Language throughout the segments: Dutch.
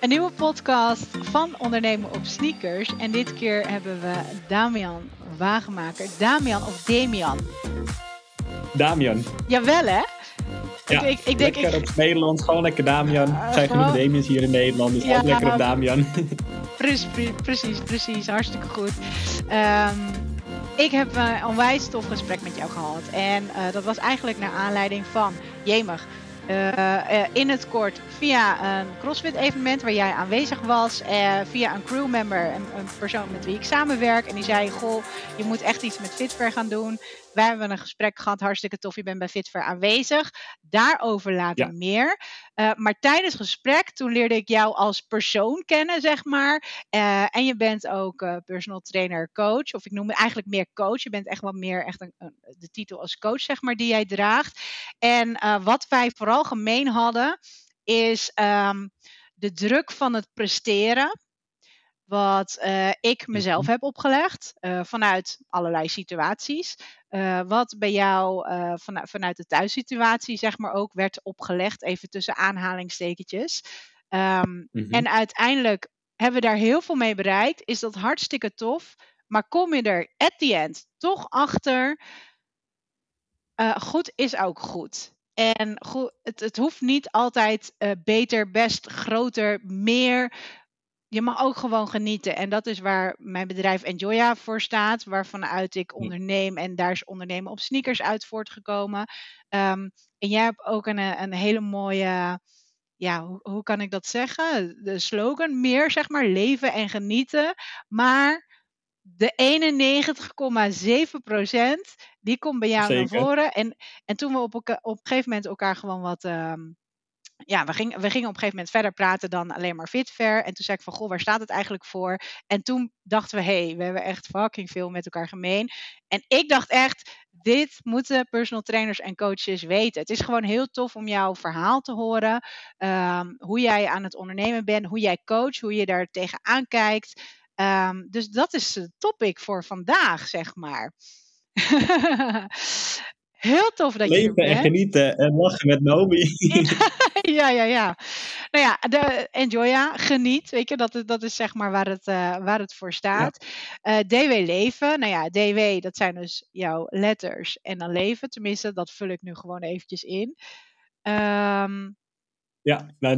Een nieuwe podcast van Ondernemen op Sneakers. En dit keer hebben we Damian Wagenmaker. Damian of Damian? Damian. Jawel hè? Ja, ik, ik, denk, lekker ik... op Nederland, gewoon lekker Damian. Er uh, zijn genoeg Damians hier in Nederland, dus ja, lekker op Damian. precies, precies, precies. Hartstikke goed. Um, ik heb een onwijs tof gesprek met jou gehad. En uh, dat was eigenlijk naar aanleiding van Jemig. Uh, in het kort via een CrossFit evenement waar jij aanwezig was. via een crewmember, een, een persoon met wie ik samenwerk. En die zei, goh, je moet echt iets met Fitver gaan doen. Wij hebben een gesprek gehad, hartstikke tof. Je bent bij Fitver aanwezig. Daarover later ja. meer. Uh, maar tijdens het gesprek, toen leerde ik jou als persoon kennen, zeg maar. Uh, en je bent ook uh, personal trainer, coach. Of ik noem het eigenlijk meer coach. Je bent echt wel meer echt een, een, de titel als coach, zeg maar, die jij draagt. En wat wij vooral gemeen hadden, is um, de druk van het presteren wat uh, ik mezelf heb opgelegd uh, vanuit allerlei situaties. Uh, wat bij jou van, vanuit de thuissituatie, zeg maar, ook werd opgelegd, even tussen aanhalingstekentjes. Um, mm-hmm. En uiteindelijk hebben we daar heel veel mee bereikt. Is dat hartstikke tof. Maar kom je er at the end toch achter? goed is ook goed. En goed, het, het hoeft niet altijd beter, best, groter, meer je mag ook gewoon genieten. En dat is waar mijn bedrijf Enjoya voor staat. Waarvanuit ik onderneem. En daar is ondernemen op sneakers uit voortgekomen. Um, en jij hebt ook een, een hele mooie. Ja, hoe, hoe kan ik dat zeggen? De slogan: meer zeg maar leven en genieten. Maar de 91,7% die komt bij jou Zeker. naar voren. En, en toen we op, op een gegeven moment elkaar gewoon wat. Um, ja, we gingen, we gingen op een gegeven moment verder praten dan alleen maar Fitver. En toen zei ik van, goh, waar staat het eigenlijk voor? En toen dachten we, hé, hey, we hebben echt fucking veel met elkaar gemeen. En ik dacht echt, dit moeten personal trainers en coaches weten. Het is gewoon heel tof om jouw verhaal te horen. Um, hoe jij aan het ondernemen bent, hoe jij coach, hoe je daar tegenaan kijkt. Um, dus dat is het topic voor vandaag, zeg maar. Heel tof dat Leven je er bent. en genieten en lachen met Nomi. ja, ja, ja. Nou ja, de, enjoya, geniet. Weet je, dat, dat is zeg maar waar het, uh, waar het voor staat. Ja. Uh, DW leven. Nou ja, DW, dat zijn dus jouw letters en dan leven. Tenminste, dat vul ik nu gewoon eventjes in. Um, ja, nou,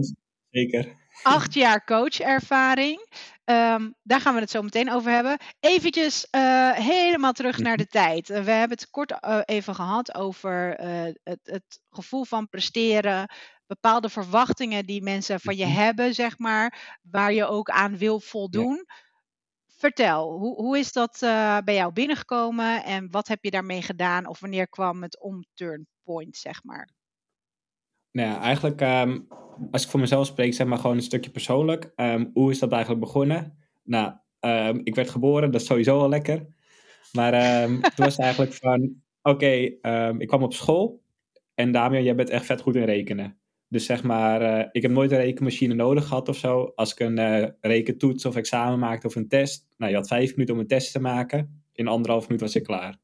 zeker. Acht jaar coachervaring. Um, daar gaan we het zo meteen over hebben. Eventjes uh, helemaal terug naar de tijd. Uh, we hebben het kort uh, even gehad over het, het, gevoel van presteren. Bepaalde verwachtingen die mensen van je hebben, zeg maar. Waar je ook aan wil voldoen. Ja. Vertel, hoe, hoe is dat bij jou binnengekomen? En wat heb je daarmee gedaan? Of wanneer kwam het omturn point, zeg maar? Nou ja, eigenlijk, um, als ik voor mezelf spreek, zeg maar gewoon een stukje persoonlijk. Um, hoe is dat eigenlijk begonnen? Nou, um, ik werd geboren, dat is sowieso al lekker. Maar toen was het eigenlijk van, oké, okay, ik kwam op school. En Damian, jij bent echt vet goed in rekenen. Dus zeg maar, uh, ik heb nooit een rekenmachine nodig gehad of zo. Als ik een uh, rekentoets of examen maakte of een test. Nou, je had vijf minuten om een test te maken. In anderhalf minuut was ik klaar.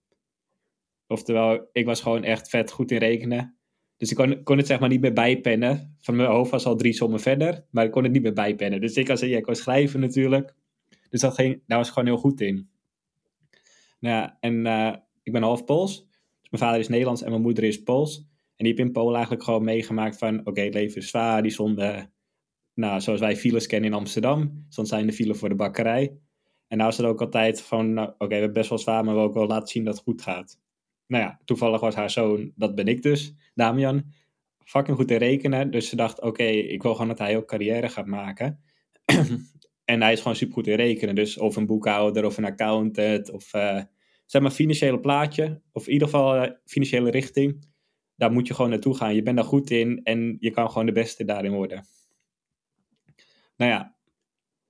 Oftewel, ik was gewoon echt vet goed in rekenen. Dus ik kon, kon het zeg maar niet meer bijpennen. Van mijn hoofd was al drie sommen verder, maar ik kon het niet meer bijpennen. Dus ik, was, ja, kon schrijven natuurlijk. Dus dat ging, daar was ik gewoon heel goed in. Nou ja, en uh, ik ben half Pools. Dus mijn vader is Nederlands en mijn moeder is Pools. En die heb in Polen eigenlijk gewoon meegemaakt van... Oké, het leven is zwaar. Die stonden, nou, zoals wij files kennen in Amsterdam. Soms zijn de file voor de bakkerij. En nou was het ook altijd van... Nou, Oké, we hebben best wel zwaar, maar we ook wel laten zien dat het goed gaat nou ja, toevallig was haar zoon, dat ben ik dus, Damian, fucking goed te rekenen. Dus ze dacht, oké, ik wil gewoon dat hij ook carrière gaat maken. en hij is gewoon super goed in rekenen. Dus of een boekhouder of een accountant of uh, zeg maar financiële plaatje. Of in ieder geval uh, financiële richting. Daar moet je gewoon naartoe gaan. Je bent daar goed in en je kan gewoon de beste daarin worden. Nou ja,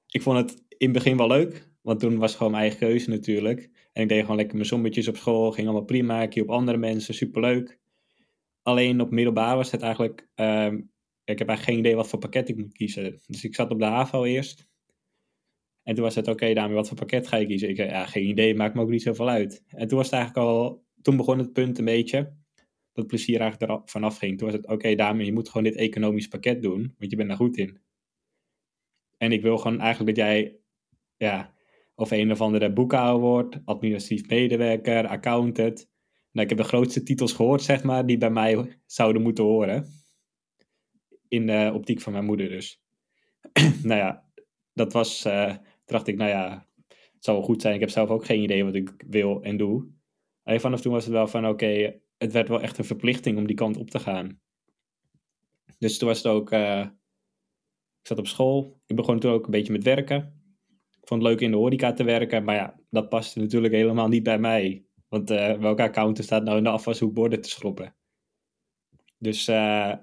ik vond het in het begin wel leuk. Want toen was het gewoon mijn eigen keuze natuurlijk. En ik deed gewoon lekker mijn sommetjes op school. Ging allemaal prima. Ik op andere mensen. Superleuk. Alleen op middelbaar was het eigenlijk... Um, ik heb eigenlijk geen idee wat voor pakket ik moet kiezen. Dus ik zat op de HAVO eerst. En toen was het, oké, okay, wat voor pakket ga je kiezen? Ik zei, ja, geen idee, maakt me ook niet zoveel uit. En toen was het eigenlijk al... Toen begon het punt een beetje... Dat plezier eigenlijk er vanaf ging. Toen was het, oké, okay, je moet gewoon dit economisch pakket doen. Want je bent daar goed in. En ik wil gewoon eigenlijk dat jij, ja, of een of andere boekhouder administratief medewerker, accountant. Nou, ik heb de grootste titels gehoord, zeg maar, die bij mij zouden moeten horen. In de optiek van mijn moeder dus. nou ja, dat was, uh, dacht ik, nou ja, het zou wel goed zijn. Ik heb zelf ook geen idee wat ik wil en doe. En vanaf toen was het wel van, oké, het werd wel echt een verplichting om die kant op te gaan. Dus toen was het ook, uh, ik zat op school. Ik begon toen ook een beetje met werken. Vond het leuk in de horeca te werken, maar ja, dat paste natuurlijk helemaal niet bij mij. Want uh, welke accountant staat nou in de afwashoek borden te schroppen? Dus, uh,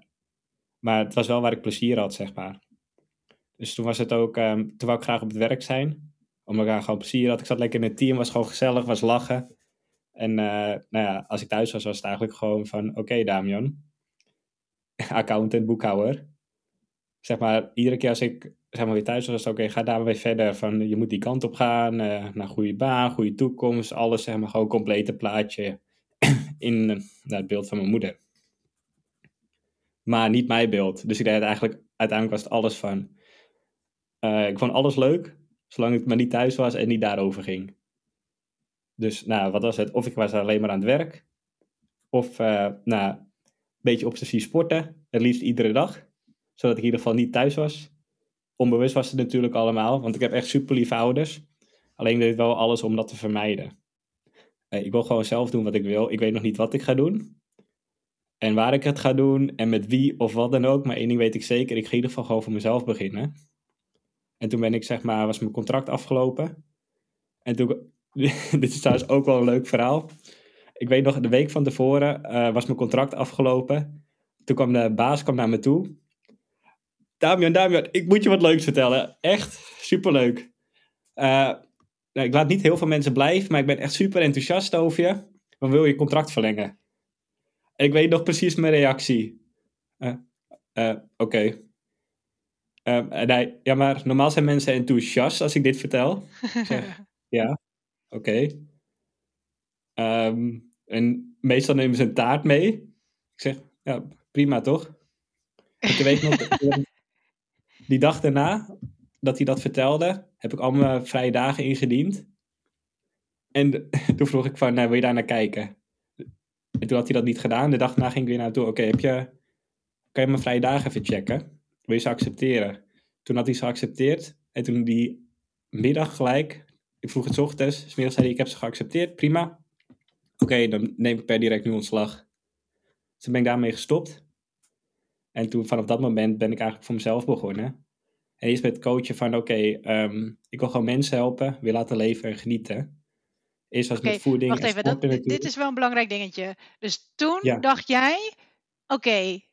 maar het was wel waar ik plezier had, zeg maar. Dus toen was het ook, um, toen wou ik graag op het werk zijn. Omdat ik gewoon plezier had. Ik zat lekker in het team, was gewoon gezellig, was lachen. En uh, nou ja, als ik thuis was, was het eigenlijk gewoon van, oké Damian, accountant, boekhouder. Zeg maar, iedere keer als ik zeg maar, weer thuis was, oké, okay, ga daar weer verder. Van, je moet die kant op gaan, uh, naar goede baan, goede toekomst. Alles, zeg maar, gewoon complete plaatje in uh, het beeld van mijn moeder. Maar niet mijn beeld. Dus ik deed eigenlijk, uiteindelijk was het alles van, uh, ik vond alles leuk, zolang ik maar niet thuis was en niet daarover ging. Dus, nou, wat was het? Of ik was alleen maar aan het werk, of, nou, een beetje obsessief sporten, het liefst iedere dag, zodat ik in ieder geval niet thuis was. Onbewust was het natuurlijk allemaal, want ik heb echt super lieve ouders. Alleen deed wel alles om dat te vermijden. Uh, ik wil gewoon zelf doen wat ik wil. Ik weet nog niet wat ik ga doen. En waar ik het ga doen en met wie of wat dan ook. Maar één ding weet ik zeker, ik ga in ieder geval gewoon voor mezelf beginnen. En toen ben ik, zeg maar, was mijn contract afgelopen. En toen, dit is trouwens ook wel een leuk verhaal. Ik weet nog, de week van tevoren uh, was mijn contract afgelopen. Toen kwam de baas kwam naar me toe. Damian, Damian, ik moet je wat leuks vertellen. Echt superleuk. Uh, nou, ik laat niet heel veel mensen blijven, maar ik ben echt super enthousiast over je. Dan wil je contract verlengen. En ik weet nog precies mijn reactie. Uh, Oké. Okay. Um, nee, ja, maar normaal zijn mensen enthousiast als ik dit vertel. Ik zeg, ja, oké. Okay. Um, en meestal nemen ze een taart mee. Ik zeg, ja, prima toch? Ik weet nog, die dag daarna dat hij dat vertelde, heb ik al mijn vrije dagen ingediend. En toen vroeg ik van, nou, wil je daar naar kijken? En toen had hij dat niet gedaan. De dag daarna ging ik weer naartoe. Oké, heb je, kan je mijn vrije dagen even checken? Wil je ze accepteren? Toen had hij ze geaccepteerd. En toen die middag gelijk, ik vroeg het ochtends, smiddags zei hij, ik heb ze geaccepteerd, prima. Oké, dan neem ik per direct nu ontslag. Toen ben ik daarmee gestopt. En toen vanaf dat moment ben ik eigenlijk voor mezelf begonnen. En eerst met coachen van, oké, okay, um, ik wil gewoon mensen helpen, weer laten leven en genieten. Eerst was okay, met voeding wacht even, dat, dit is wel een belangrijk dingetje. Dus toen ja. dacht jij, oké, okay,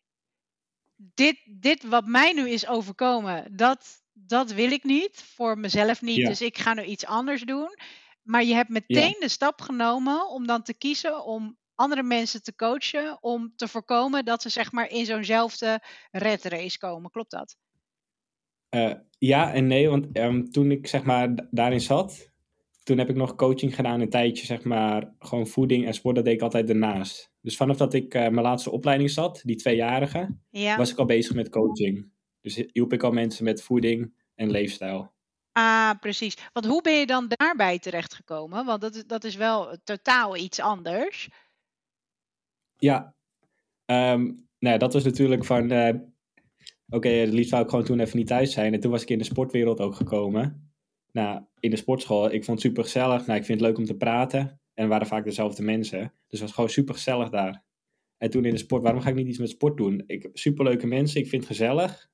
dit, dit wat mij nu is overkomen, dat, dat wil ik niet. Voor mezelf niet. Ja. Dus ik ga nu iets anders doen. Maar je hebt meteen ja. de stap genomen om dan te kiezen om andere mensen te coachen. Om te voorkomen dat ze zeg maar in zo'nzelfde red race komen. Klopt dat? Uh, ja en nee, want um, toen ik zeg maar daarin zat, toen heb ik nog coaching gedaan een tijdje, zeg maar, gewoon voeding en sport, dat deed ik altijd ernaast. Dus vanaf dat ik uh, mijn laatste opleiding zat, die tweejarige, ja. was ik al bezig met coaching. Dus hielp ik al mensen met voeding en leefstijl. Ah, precies. Want hoe ben je dan daarbij terechtgekomen? Want dat dat is wel totaal iets anders. Ja, um, nou, dat was natuurlijk van, uh, oké, okay, het liefst wou ik gewoon toen even niet thuis zijn. En toen was ik in de sportwereld ook gekomen nou, in de sportschool, ik vond het super gezellig. Nou, ik vind het leuk om te praten. En waren vaak dezelfde mensen. Dus het was gewoon super gezellig daar. En toen in de sport, waarom ga ik niet iets met sport doen? Ik, superleuke mensen, ik vind het gezellig.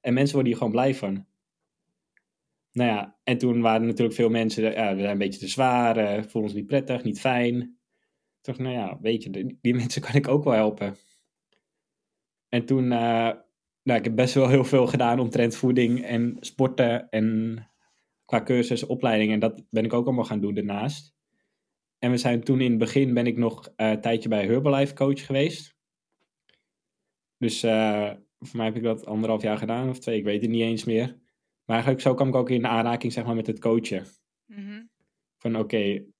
En mensen worden hier gewoon blij van. Nou ja, en toen waren er natuurlijk veel mensen, ja, we zijn een beetje te zwaar, voelen ons niet prettig, niet fijn. Toch, nou ja, weet je, die, die mensen kan ik ook wel helpen. En toen, uh, nou, ik heb best wel heel veel gedaan omtrent voeding en sporten en qua cursus, opleidingen. En dat ben ik ook allemaal gaan doen daarnaast. En we zijn toen in het begin ben ik nog uh, een tijdje bij Herbalife coach geweest. Dus uh, voor mij heb ik dat anderhalf jaar gedaan of twee, ik weet het niet eens meer. Maar eigenlijk zo kwam ik ook in aanraking zeg maar, met het coachen. Mm-hmm. Van oké, okay,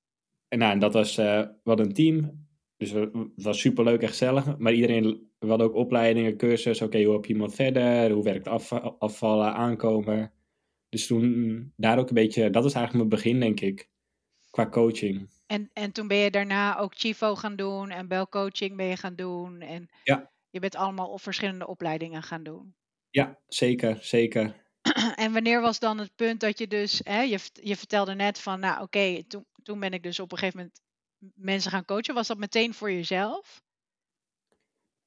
en, nou, en dat was uh, wat een team. Dus het was super leuk en gezellig. Maar iedereen, we hadden ook opleidingen, cursus. Oké, okay, hoe heb je iemand verder? Hoe werkt afvallen, aankomen? Dus toen daar ook een beetje, dat was eigenlijk mijn begin, denk ik, qua coaching. En, en toen ben je daarna ook Chivo gaan doen en belcoaching ben je gaan doen. En Ja. je bent allemaal op verschillende opleidingen gaan doen. Ja, zeker, zeker. En wanneer was dan het punt dat je dus, hè, je, je vertelde net van, nou oké, toen, toen ben ik dus op een gegeven moment mensen gaan coachen. Was dat meteen voor jezelf?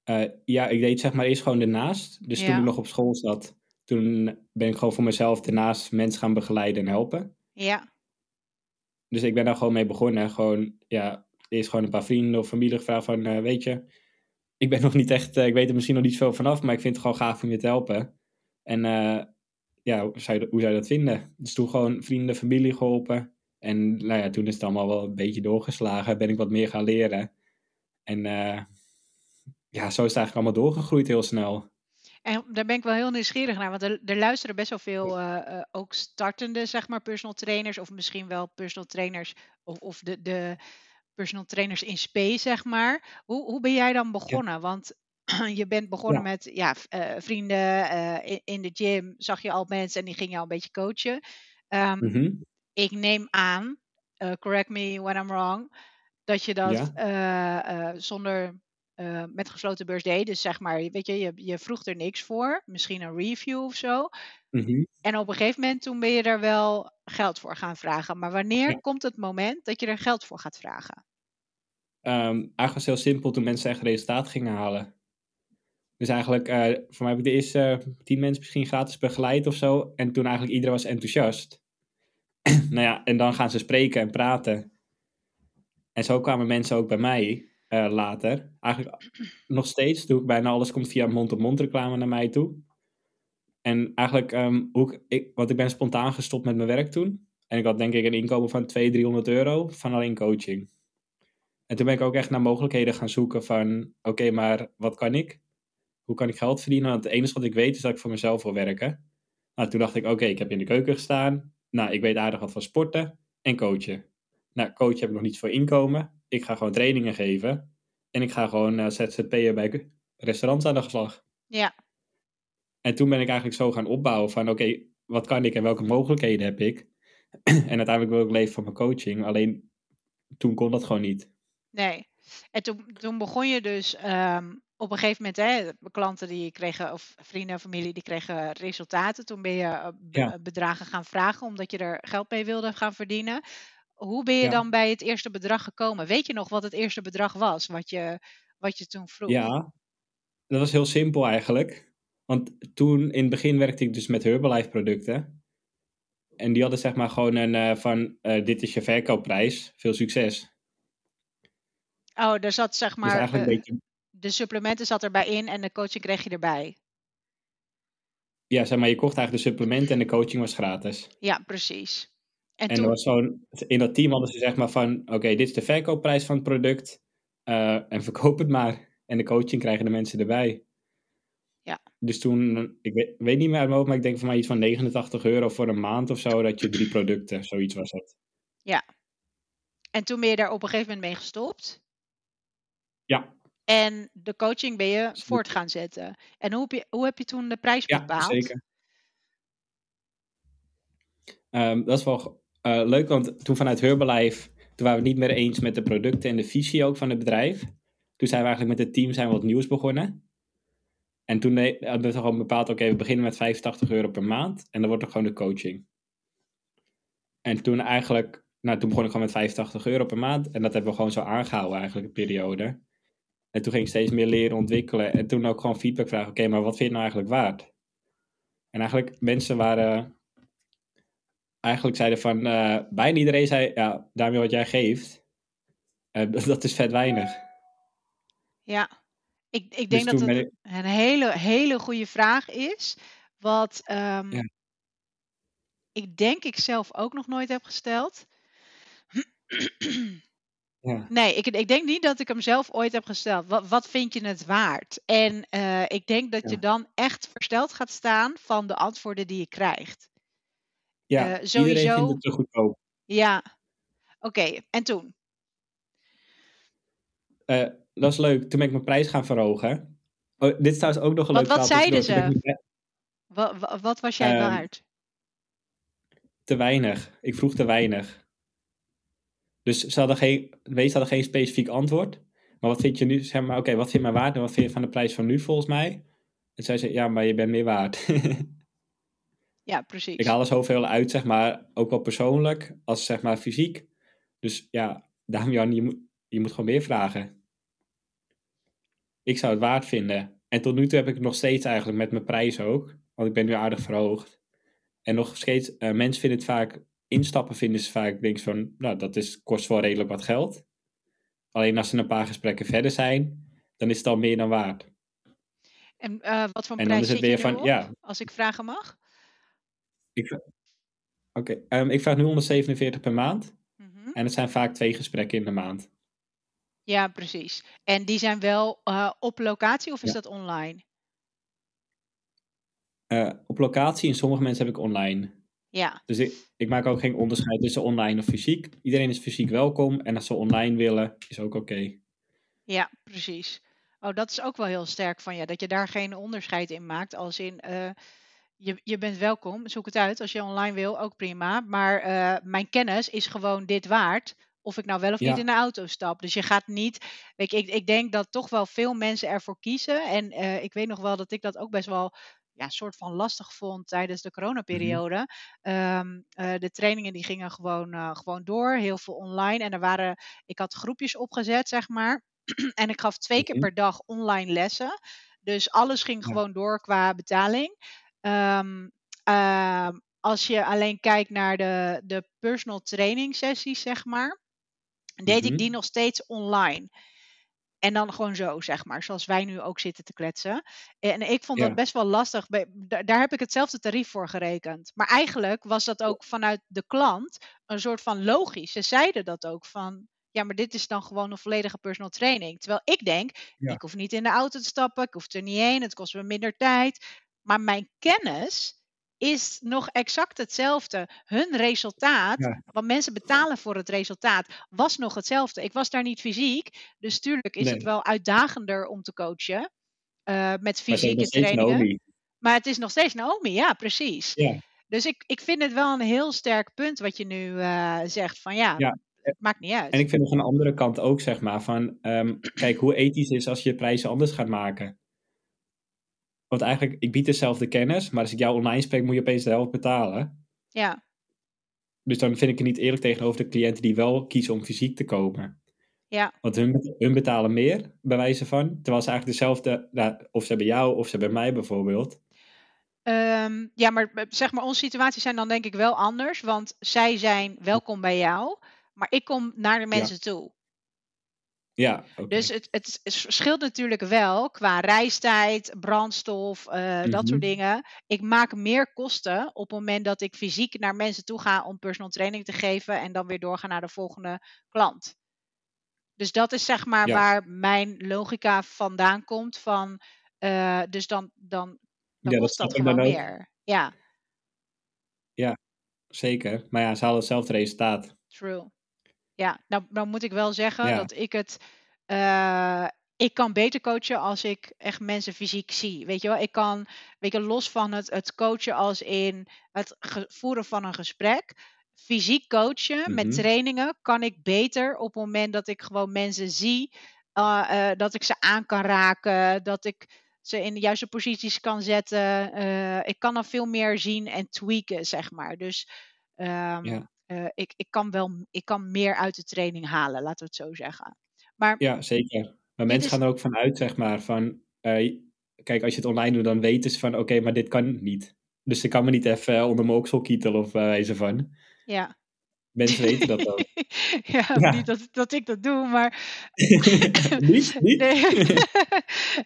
Eh, ja, ik deed zeg maar eerst gewoon ernaast. Dus toen ik nog op school zat, toen ben ik gewoon voor mezelf daarnaast mensen gaan begeleiden en helpen. Ja, Dus ik ben daar gewoon mee begonnen. Gewoon, ja, eerst gewoon een paar vrienden of familie gevraagd van, eh, weet je, ik ben nog niet echt, eh, ik weet er misschien nog niet veel vanaf, maar ik vind het gewoon gaaf om je te helpen. En ja, hoe zou, je, hoe zou je dat vinden? Dus toen gewoon vrienden, familie geholpen. En nou ja, toen is het allemaal wel een beetje doorgeslagen. Ben ik wat meer gaan leren. En eh, ja, zo is het eigenlijk allemaal doorgegroeid heel snel. en daar ben ik wel heel nieuwsgierig naar, want er, er luisteren best wel veel eh, eh, ook startende, zeg maar, personal trainers, of misschien wel personal trainers, of, of de, de personal trainers in space, zeg maar. Hoe, hoe ben jij dan begonnen? Want je bent begonnen Ja. met ja, eh, vrienden eh, in, de gym, zag je al mensen en die gingen jou een beetje coachen. Ehm, Mhm. ik neem aan, eh, correct me when I'm wrong, dat je dat Ja. zonder met gesloten beurs deed. Dus zeg maar, weet je, je, je vroeg er niks voor, misschien een review of zo. Mhm. En op een gegeven moment toen ben je er wel geld voor gaan vragen. Maar wanneer Ja. komt het moment dat je er geld voor gaat vragen? Ehm, eigenlijk was het heel simpel toen mensen echt resultaat gingen halen. Dus eigenlijk, eh, voor mij heb ik de eerste eh, tien mensen misschien gratis begeleid of zo. En toen eigenlijk iedereen was enthousiast. nou ja, en dan gaan ze spreken en praten. En zo kwamen mensen ook bij mij eh, later. Eigenlijk nog steeds doe ik bijna alles komt via mond-op-mond reclame naar mij toe. En eigenlijk, hoe ik, ik, want ik ben spontaan gestopt met mijn werk toen. En ik had denk ik een inkomen van 200, 300 euro van alleen coaching. En toen ben ik ook echt naar mogelijkheden gaan zoeken van, oké, maar wat kan ik? Hoe kan ik geld verdienen? Want het enige wat ik weet is dat ik voor mezelf wil werken. Nou, toen dacht ik, oké, ik heb in de keuken gestaan. Nou, ik weet aardig wat van sporten en coachen. Nou, coachen heb ik nog niet voor inkomen. Ik ga gewoon trainingen geven. En ik ga gewoon uh, ZZP'er bij restaurants aan de slag. Ja, En toen ben ik eigenlijk zo gaan opbouwen van, oké, wat kan ik en welke mogelijkheden heb ik? en uiteindelijk wil ik leven van mijn coaching. Alleen toen kon dat gewoon niet. nee. En toen, toen begon je dus ehm, op een gegeven moment, hè, klanten die kregen, of vrienden en familie, die kregen resultaten. Toen ben je eh, Ja. bedragen gaan vragen, omdat je er geld mee wilde gaan verdienen. Hoe ben je Ja. dan bij het eerste bedrag gekomen? Weet je nog wat het eerste bedrag was, wat je, wat je toen vroeg? Ja, dat was heel simpel eigenlijk. Want toen in het begin werkte ik dus met Herbalife producten. En die hadden zeg maar gewoon een eh, van, eh, dit is je verkoopprijs, veel succes. Oh, daar zat zeg dus maar, eigenlijk eh, een beetje, de supplementen zat erbij in en de coaching kreeg je erbij. ja zeg maar, je kocht eigenlijk de supplementen en de coaching was gratis. Ja, precies. En, En toen, er was zo'n, in dat team hadden ze zeg maar van, oké, dit is de verkoopprijs van het product eh, en verkoop het maar. En de coaching krijgen de mensen erbij. Ja. Dus toen, ik weet, weet niet meer uit mijn hoofd, maar ik denk voor mij iets van 89 euro voor een maand of zo, dat je drie producten, zoiets was het. en toen ben je daar op een gegeven moment mee gestopt. Ja, En de coaching ben je voort gaan zetten. En hoe heb je, hoe heb je toen de prijs ja bepaald? zeker. Ehm, dat is wel eh, leuk, want toen vanuit Herbalife, toen waren we het niet meer eens met de producten en de visie ook van het bedrijf. Toen zijn we eigenlijk met het team zijn we wat nieuws begonnen. En toen de- hadden we gewoon bepaald, oké, we beginnen met 85 euro per maand en dan wordt er gewoon de coaching. En toen eigenlijk, nou toen begon ik gewoon met 85 euro per maand en dat hebben we gewoon zo aangehouden eigenlijk, een periode. En toen ging ik steeds meer leren, ontwikkelen en toen ook gewoon feedback vragen, oké, maar wat vind je nou eigenlijk waard? En eigenlijk mensen waren, eigenlijk zeiden van, eh, bijna iedereen zei, ja, daarmee wat jij geeft, eh, dat, dat is vet weinig. Ja, ik, ik Dus denk dat toen het ik, een hele, hele goede vraag is. Wat ehm, Ja. ik denk ik zelf ook nog nooit heb gesteld. ja, Nee, ik, ik denk niet dat ik hem zelf ooit heb gesteld. Wat, wat vind je het waard? En eh, ik denk dat je dan echt versteld gaat staan van de antwoorden die je krijgt. ja, Eh, iedereen sowieso- vindt het te goedkoop. Ja, oké. En toen? Eh, dat is leuk. Toen ben ik mijn prijs gaan verhogen. Oh, dit is trouwens ook nog een Wat- leuk wat zeiden ben ze? ik mijn- Wa- wa- wat was jij Ehm, waard? te weinig. Ik vroeg te weinig. Dus ze hadden geen, wees hadden geen specifiek antwoord. Maar wat vind je nu, zeg maar, oké, wat vind je mij waard en wat vind je van de prijs van nu volgens mij? En zij zei, ja, maar je bent meer waard. ja, precies. Ik haal er zoveel uit, zeg maar, ook wel persoonlijk, als zeg maar fysiek. Dus ja, daarom Jan, je moet, je moet gewoon meer vragen. Ik zou het waard vinden. En tot nu toe heb ik het nog steeds eigenlijk met mijn prijs ook. Want ik ben nu aardig verhoogd. En nog steeds, uh, mensen vinden het vaak, instappen vinden ze vaak, denk van, nou, dat is, kost wel redelijk wat geld. Alleen als ze een paar gesprekken verder zijn, dan is het al meer dan waard. En uh, wat voor en prijs zit je van, ja, als ik vragen mag? Oké, okay, um, ehm, ik vraag nu 147 per maand. Mm -hmm. En het zijn vaak twee gesprekken in de maand. Ja, precies. En die zijn wel uh, op locatie of is ja. dat online? Uh, op locatie en sommige mensen heb ik online. Ja. Dus ik, ik, maak ook geen onderscheid tussen online of fysiek. Iedereen is fysiek welkom en als ze online willen, is ook oké. Ja, precies. Oh, dat is ook wel heel sterk van je, dat je daar geen onderscheid in maakt. Als in, uh, je, je bent welkom, zoek het uit. Als je online wil, ook prima. Maar uh, mijn kennis is gewoon dit waard. Of ik nou wel of niet in de auto stap. Dus je gaat niet. Weet je, ik, ik denk dat toch wel veel mensen ervoor kiezen. En uh, ik weet nog wel dat ik dat ook best wel ja, soort van lastig vond tijdens de coronaperiode. Mm uh, de trainingen die gingen gewoon, uh, gewoon door, heel veel online. En er waren, ik had groepjes opgezet, zeg maar. en ik gaf twee keer per dag online lessen. Dus alles ging ja. gewoon door qua betaling. Um, uh, als je alleen kijkt naar de, de personal training sessies, zeg maar, deed mm-hmm. ik die nog steeds online. En dan gewoon zo, zeg maar, zoals wij nu ook zitten te kletsen. En ik vond ja. dat best wel lastig. Daar heb ik hetzelfde tarief voor gerekend. Maar eigenlijk was dat ook vanuit de klant een soort van logisch. Ze zeiden dat ook van, ja, maar dit is dan gewoon een volledige personal training. Terwijl ik denk, ja. ik hoef niet in de auto te stappen, ik hoef er niet heen, het kost me minder tijd. Maar mijn kennis is nog exact hetzelfde. Hun resultaat, ja. want mensen betalen voor het resultaat, was nog hetzelfde. Ik was daar niet fysiek, dus tuurlijk is nee. het wel uitdagender om te coachen uh, met fysieke trainingen. Maar het is nog steeds Naomi, ja, precies. Ja. Dus ik, ik vind het wel een heel sterk punt wat je nu uh, zegt. Van ja, ja, het maakt niet uit. En ik vind nog een andere kant ook, zeg maar, van um, kijk hoe ethisch is als je je prijzen anders gaat maken. Want eigenlijk, ik bied dezelfde kennis, maar als ik jou online spreek, moet je opeens de helft betalen. Ja. Dus dan vind ik het niet eerlijk tegenover de cliënten die wel kiezen om fysiek te komen. Ja. Want hun, hun betalen meer, bij wijze van. Terwijl ze eigenlijk dezelfde, nou, of ze hebben jou of ze hebben mij bijvoorbeeld. Um, ja, maar zeg maar, onze situaties zijn dan denk ik wel anders. Want zij zijn welkom bij jou, maar ik kom naar de mensen ja. toe. Ja, okay. Dus het, het, verschilt natuurlijk wel qua reistijd, brandstof, uh, mm-hmm. dat soort dingen. Ik maak meer kosten op het moment dat ik fysiek naar mensen toe ga om personal training te geven en dan weer doorga naar de volgende klant. Dus dat is zeg maar ja. waar mijn logica vandaan komt. Van, uh, dus dan, dan, dan ja, kost dat, dat gewoon meer. Ja. ja, zeker. Maar ja, ze halen hetzelfde resultaat. True. Ja, nou, nou moet ik wel zeggen ja. dat ik het. Uh, ik kan beter coachen als ik echt mensen fysiek zie. Weet je wel, ik kan, weet je, los van het, het coachen als in het voeren van een gesprek. Fysiek coachen met trainingen kan ik beter op het moment dat ik gewoon mensen zie. Uh, uh, dat ik ze aan kan raken. Dat ik ze in de juiste posities kan zetten. ik kan dan veel meer zien en tweaken, zeg maar. Dus um, ja uh, ik, ik, kan wel, ik kan meer uit de training halen, laten we het zo zeggen. Maar, ja, zeker. Maar mensen is... gaan er ook vanuit, zeg maar, van, uh, kijk, als je het online doet, dan weten ze van, oké, okay, maar dit kan niet. Dus ik kan me niet even onder mijn oksel kietelen of uh, wijze van. Ja. Mensen weten dat ook. ja, ja, niet dat, dat ik dat doe, maar. niet? niet? Nee.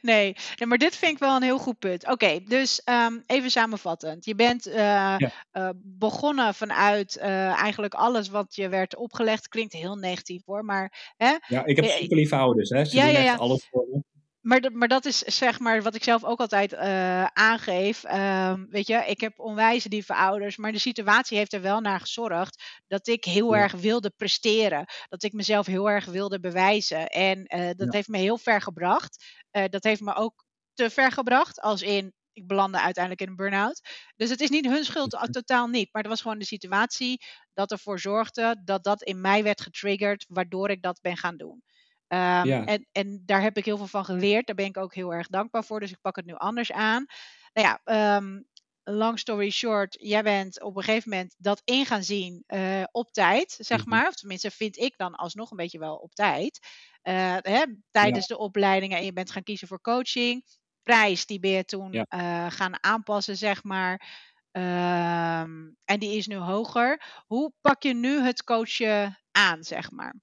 nee. nee, maar dit vind ik wel een heel goed punt. Oké, okay, dus um, even samenvattend. Je bent uh, ja. uh, begonnen vanuit uh, eigenlijk alles wat je werd opgelegd. Klinkt heel negatief hoor, maar. Hè? Ja, ik heb super lieve ouders, hè? Ze ja, doen ja, ja. alles voor me. Maar, maar dat is zeg maar wat ik zelf ook altijd uh, aangeef. Um, weet je, ik heb onwijs lieve ouders, maar de situatie heeft er wel naar gezorgd dat ik heel ja. erg wilde presteren. Dat ik mezelf heel erg wilde bewijzen. En uh, dat ja. heeft me heel ver gebracht. Uh, dat heeft me ook te ver gebracht, als in ik belandde uiteindelijk in een burn-out. Dus het is niet hun schuld, totaal niet. Maar het was gewoon de situatie dat ervoor zorgde dat dat in mij werd getriggerd, waardoor ik dat ben gaan doen. Um, Ja, en, en daar heb ik heel veel van geleerd. Daar ben ik ook heel erg dankbaar voor. Dus ik pak het nu anders aan. Nou ja, um, long story short, jij bent op een gegeven moment dat in gaan zien uh, op tijd, zeg mhm. maar. Of tenminste, vind ik dan alsnog een beetje wel op tijd. Uh, hè, tijdens ja, de opleidingen en je bent gaan kiezen voor coaching. Prijs, die ben je toen ja. uh, gaan aanpassen, zeg maar. Um, en die is nu hoger. Hoe pak je nu het coachen aan, zeg maar?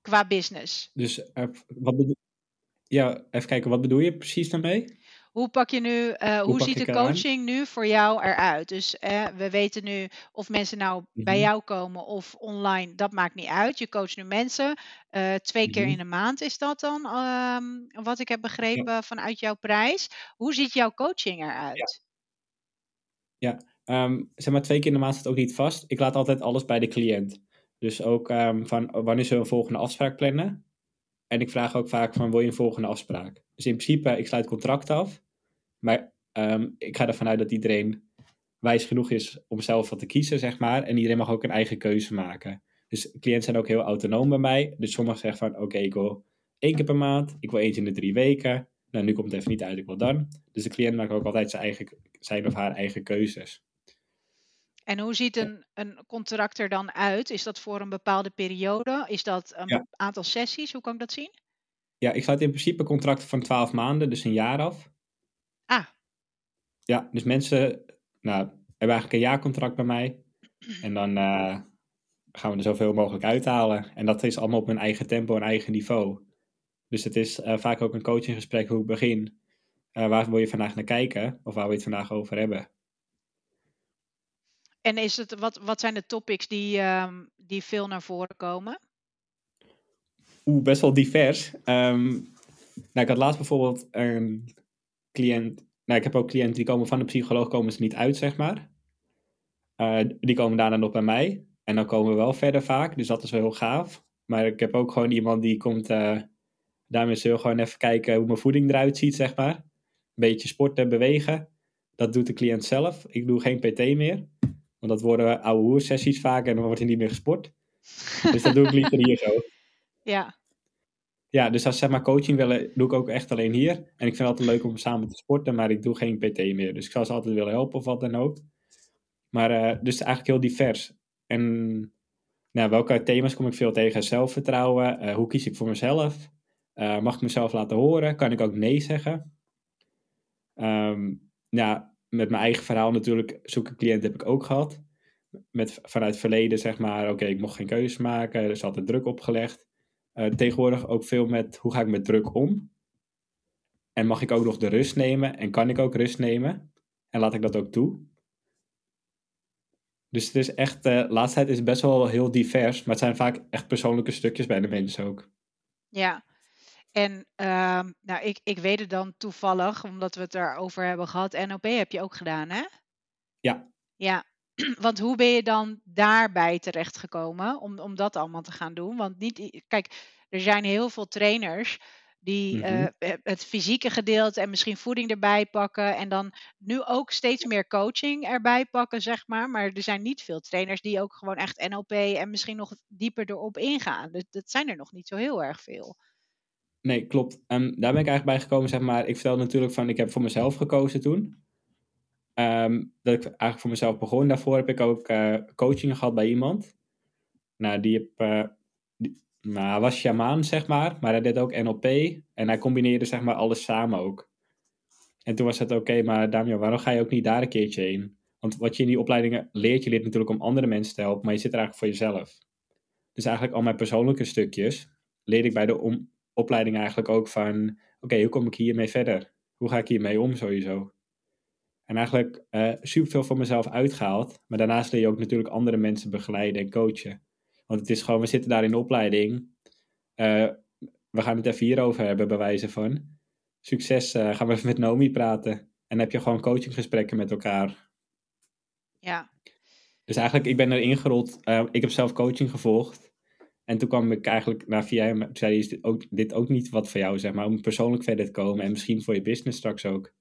Qua business. Dus uh, wat bedoel, ja, even kijken, wat bedoel je precies daarmee? Hoe pak je nu, uh, hoe, hoe ziet de coaching nu voor jou eruit? Dus uh, we weten nu of mensen nou bij jou komen of online, dat maakt niet uit. Je coacht nu mensen. Uh, twee keer in de maand is dat dan, um, wat ik heb begrepen ja. vanuit jouw prijs. Hoe ziet jouw coaching eruit? Ja, ja um, zeg maar twee keer in de maand staat ook niet vast. Ik laat altijd alles bij de cliënt. Dus ook um, van wanneer ze een volgende afspraak plannen. En ik vraag ook vaak van, wil je een volgende afspraak? Dus in principe, ik sluit contract af. Maar um, ik ga ervan uit dat iedereen wijs genoeg is om zelf wat te kiezen, zeg maar. En iedereen mag ook een eigen keuze maken. Dus cliënten zijn ook heel autonoom bij mij. Dus sommigen zeggen van, oké, ik wil één keer per maand. Ik wil eens in de drie weken. Nou, nu komt het even niet uit, ik wil dan. Dus de cliënt maakt ook altijd zijn, eigen, zijn of haar eigen keuzes. En hoe ziet een, een contract er dan uit? Is dat voor een bepaalde periode? Is dat een ja. aantal sessies? Hoe kan ik dat zien? Ja, ik sluit in principe contracten van 12 maanden, dus een jaar af. Ah. Ja, dus mensen nou, hebben eigenlijk een jaarcontract bij mij. En dan uh, gaan we er zoveel mogelijk uithalen. En dat is allemaal op mijn eigen tempo en eigen niveau. Dus het is uh, vaak ook een coachinggesprek hoe ik begin. Uh, waar wil je vandaag naar kijken? Of waar wil je het vandaag over hebben? En is het, wat, wat zijn de topics die, um, die veel naar voren komen? Oeh, best wel divers. Um, nou, ik had laatst bijvoorbeeld een cliënt. Nou, ik heb ook cliënten die komen van de psycholoog, komen ze niet uit, zeg maar. Uh, die komen daarna nog bij mij. En dan komen we wel verder vaak, dus dat is wel heel gaaf. Maar ik heb ook gewoon iemand die komt. Uh, daarmee we gewoon even kijken hoe mijn voeding eruit ziet, zeg maar. Een beetje sporten, bewegen. Dat doet de cliënt zelf. Ik doe geen PT meer. Want dat worden oude hoersessies vaak en dan wordt er niet meer gesport. Dus dat doe ik liever hier zo. Ja. Ja, dus als ze zeg maar coaching willen, doe ik ook echt alleen hier. En ik vind het altijd leuk om samen te sporten, maar ik doe geen PT meer. Dus ik zou ze altijd willen helpen of wat dan ook. Maar uh, dus eigenlijk heel divers. En nou, welke thema's kom ik veel tegen? Zelfvertrouwen, uh, hoe kies ik voor mezelf? Uh, mag ik mezelf laten horen? Kan ik ook nee zeggen? Um, ja, met mijn eigen verhaal natuurlijk, zoeken cliënt heb ik ook gehad. Met, vanuit verleden zeg maar, oké, ik mocht geen keuzes maken, er is altijd druk opgelegd. Uh, tegenwoordig ook veel met, hoe ga ik met druk om? En mag ik ook nog de rust nemen? En kan ik ook rust nemen? En laat ik dat ook toe? Dus het is echt, de uh, laatste tijd is best wel heel divers, maar het zijn vaak echt persoonlijke stukjes bij de mensen ook. Ja, en uh, nou, ik, ik weet het dan toevallig, omdat we het daarover hebben gehad. NOP heb je ook gedaan, hè? Ja. Ja, want hoe ben je dan daarbij terechtgekomen om, om dat allemaal te gaan doen? Want niet, kijk, er zijn heel veel trainers die mm-hmm. uh, het fysieke gedeelte en misschien voeding erbij pakken. En dan nu ook steeds meer coaching erbij pakken, zeg maar. Maar er zijn niet veel trainers die ook gewoon echt NLP en misschien nog dieper erop ingaan. Dat, dat zijn er nog niet zo heel erg veel. Nee, klopt. Um, daar ben ik eigenlijk bij gekomen, zeg maar. Ik vertelde natuurlijk van, ik heb voor mezelf gekozen toen. Um, dat ik eigenlijk voor mezelf begon. Daarvoor heb ik ook uh, coaching gehad bij iemand. Nou, die heb... Die, nou, was shamaan, zeg maar. Maar hij deed ook NLP. En hij combineerde, zeg maar, alles samen ook. En toen was het oké, maar Damian, waarom ga je ook niet daar een keertje heen? Want wat je in die opleidingen leert, je leert natuurlijk om andere mensen te helpen. Maar je zit er eigenlijk voor jezelf. Dus eigenlijk al mijn persoonlijke stukjes leer ik bij de om opleiding eigenlijk ook van, oké, okay, hoe kom ik hiermee verder? Hoe ga ik hiermee om sowieso? En eigenlijk uh, superveel voor mezelf uitgehaald. Maar daarnaast leer je ook natuurlijk andere mensen begeleiden en coachen. Want het is gewoon, we zitten daar in de opleiding. Uh, we gaan het even hierover hebben, bij wijze van. Succes, uh, gaan we even met Nomi praten. En dan heb je gewoon coachinggesprekken met elkaar. Ja. Dus eigenlijk, ik ben erin gerold. ik heb zelf coaching gevolgd. En toen kwam ik eigenlijk naar via hem, zei is dit ook, dit ook niet wat voor jou, zeg maar, om persoonlijk verder te komen en misschien voor je business straks ook.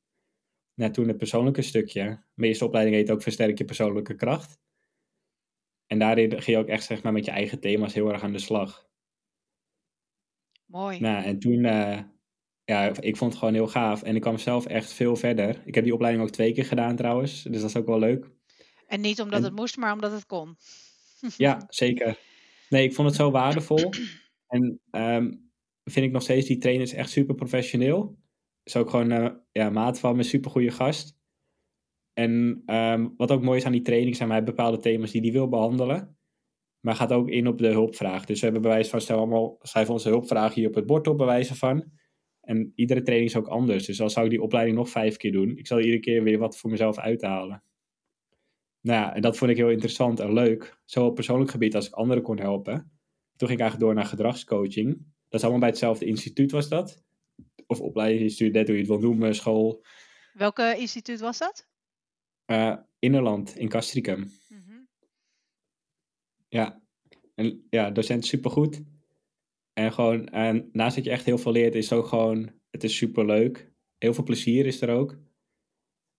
nou, toen het persoonlijke stukje. Mijn eerste opleiding heet ook Versterk je persoonlijke kracht. En daarin ging je ook echt zeg maar, met je eigen thema's heel erg aan de slag. Mooi. Nou, en toen, uh, ja, ik vond het gewoon heel gaaf. En ik kwam zelf echt veel verder. Ik heb die opleiding ook twee keer gedaan trouwens. Dus dat is ook wel leuk. En niet omdat het moest, maar omdat het kon. ja, zeker. Nee, ik vond het zo waardevol. En um, vind ik nog steeds die trainers echt super professioneel. Is ook gewoon uh, ja, maat van me, super goede gast. En um, wat ook mooi is aan die training zijn hij bepaalde thema's die hij wil behandelen. Maar gaat ook in op de hulpvraag. Dus we hebben bewijs van, stel allemaal, schrijf onze hulpvraag hier op het bord op, bewijzen van. En iedere training is ook anders. Dus dan zou ik die opleiding nog vijf keer doen. Ik zal iedere keer weer wat voor mezelf uithalen. Nou ja, en dat vond ik heel interessant en leuk. Zowel op persoonlijk gebied als ik anderen kon helpen. Toen ging ik eigenlijk door naar gedragscoaching. Dat is allemaal bij hetzelfde instituut was dat. Of opleidingsinstituut, net hoe je het wil noemen, school. Welke instituut was dat? Uh, Innerland, in Castricum. Mm -hmm. Ja. En ja, docent supergoed. En gewoon, en naast dat je echt heel veel leert, is het ook gewoon, het is super leuk. Heel veel plezier is er ook.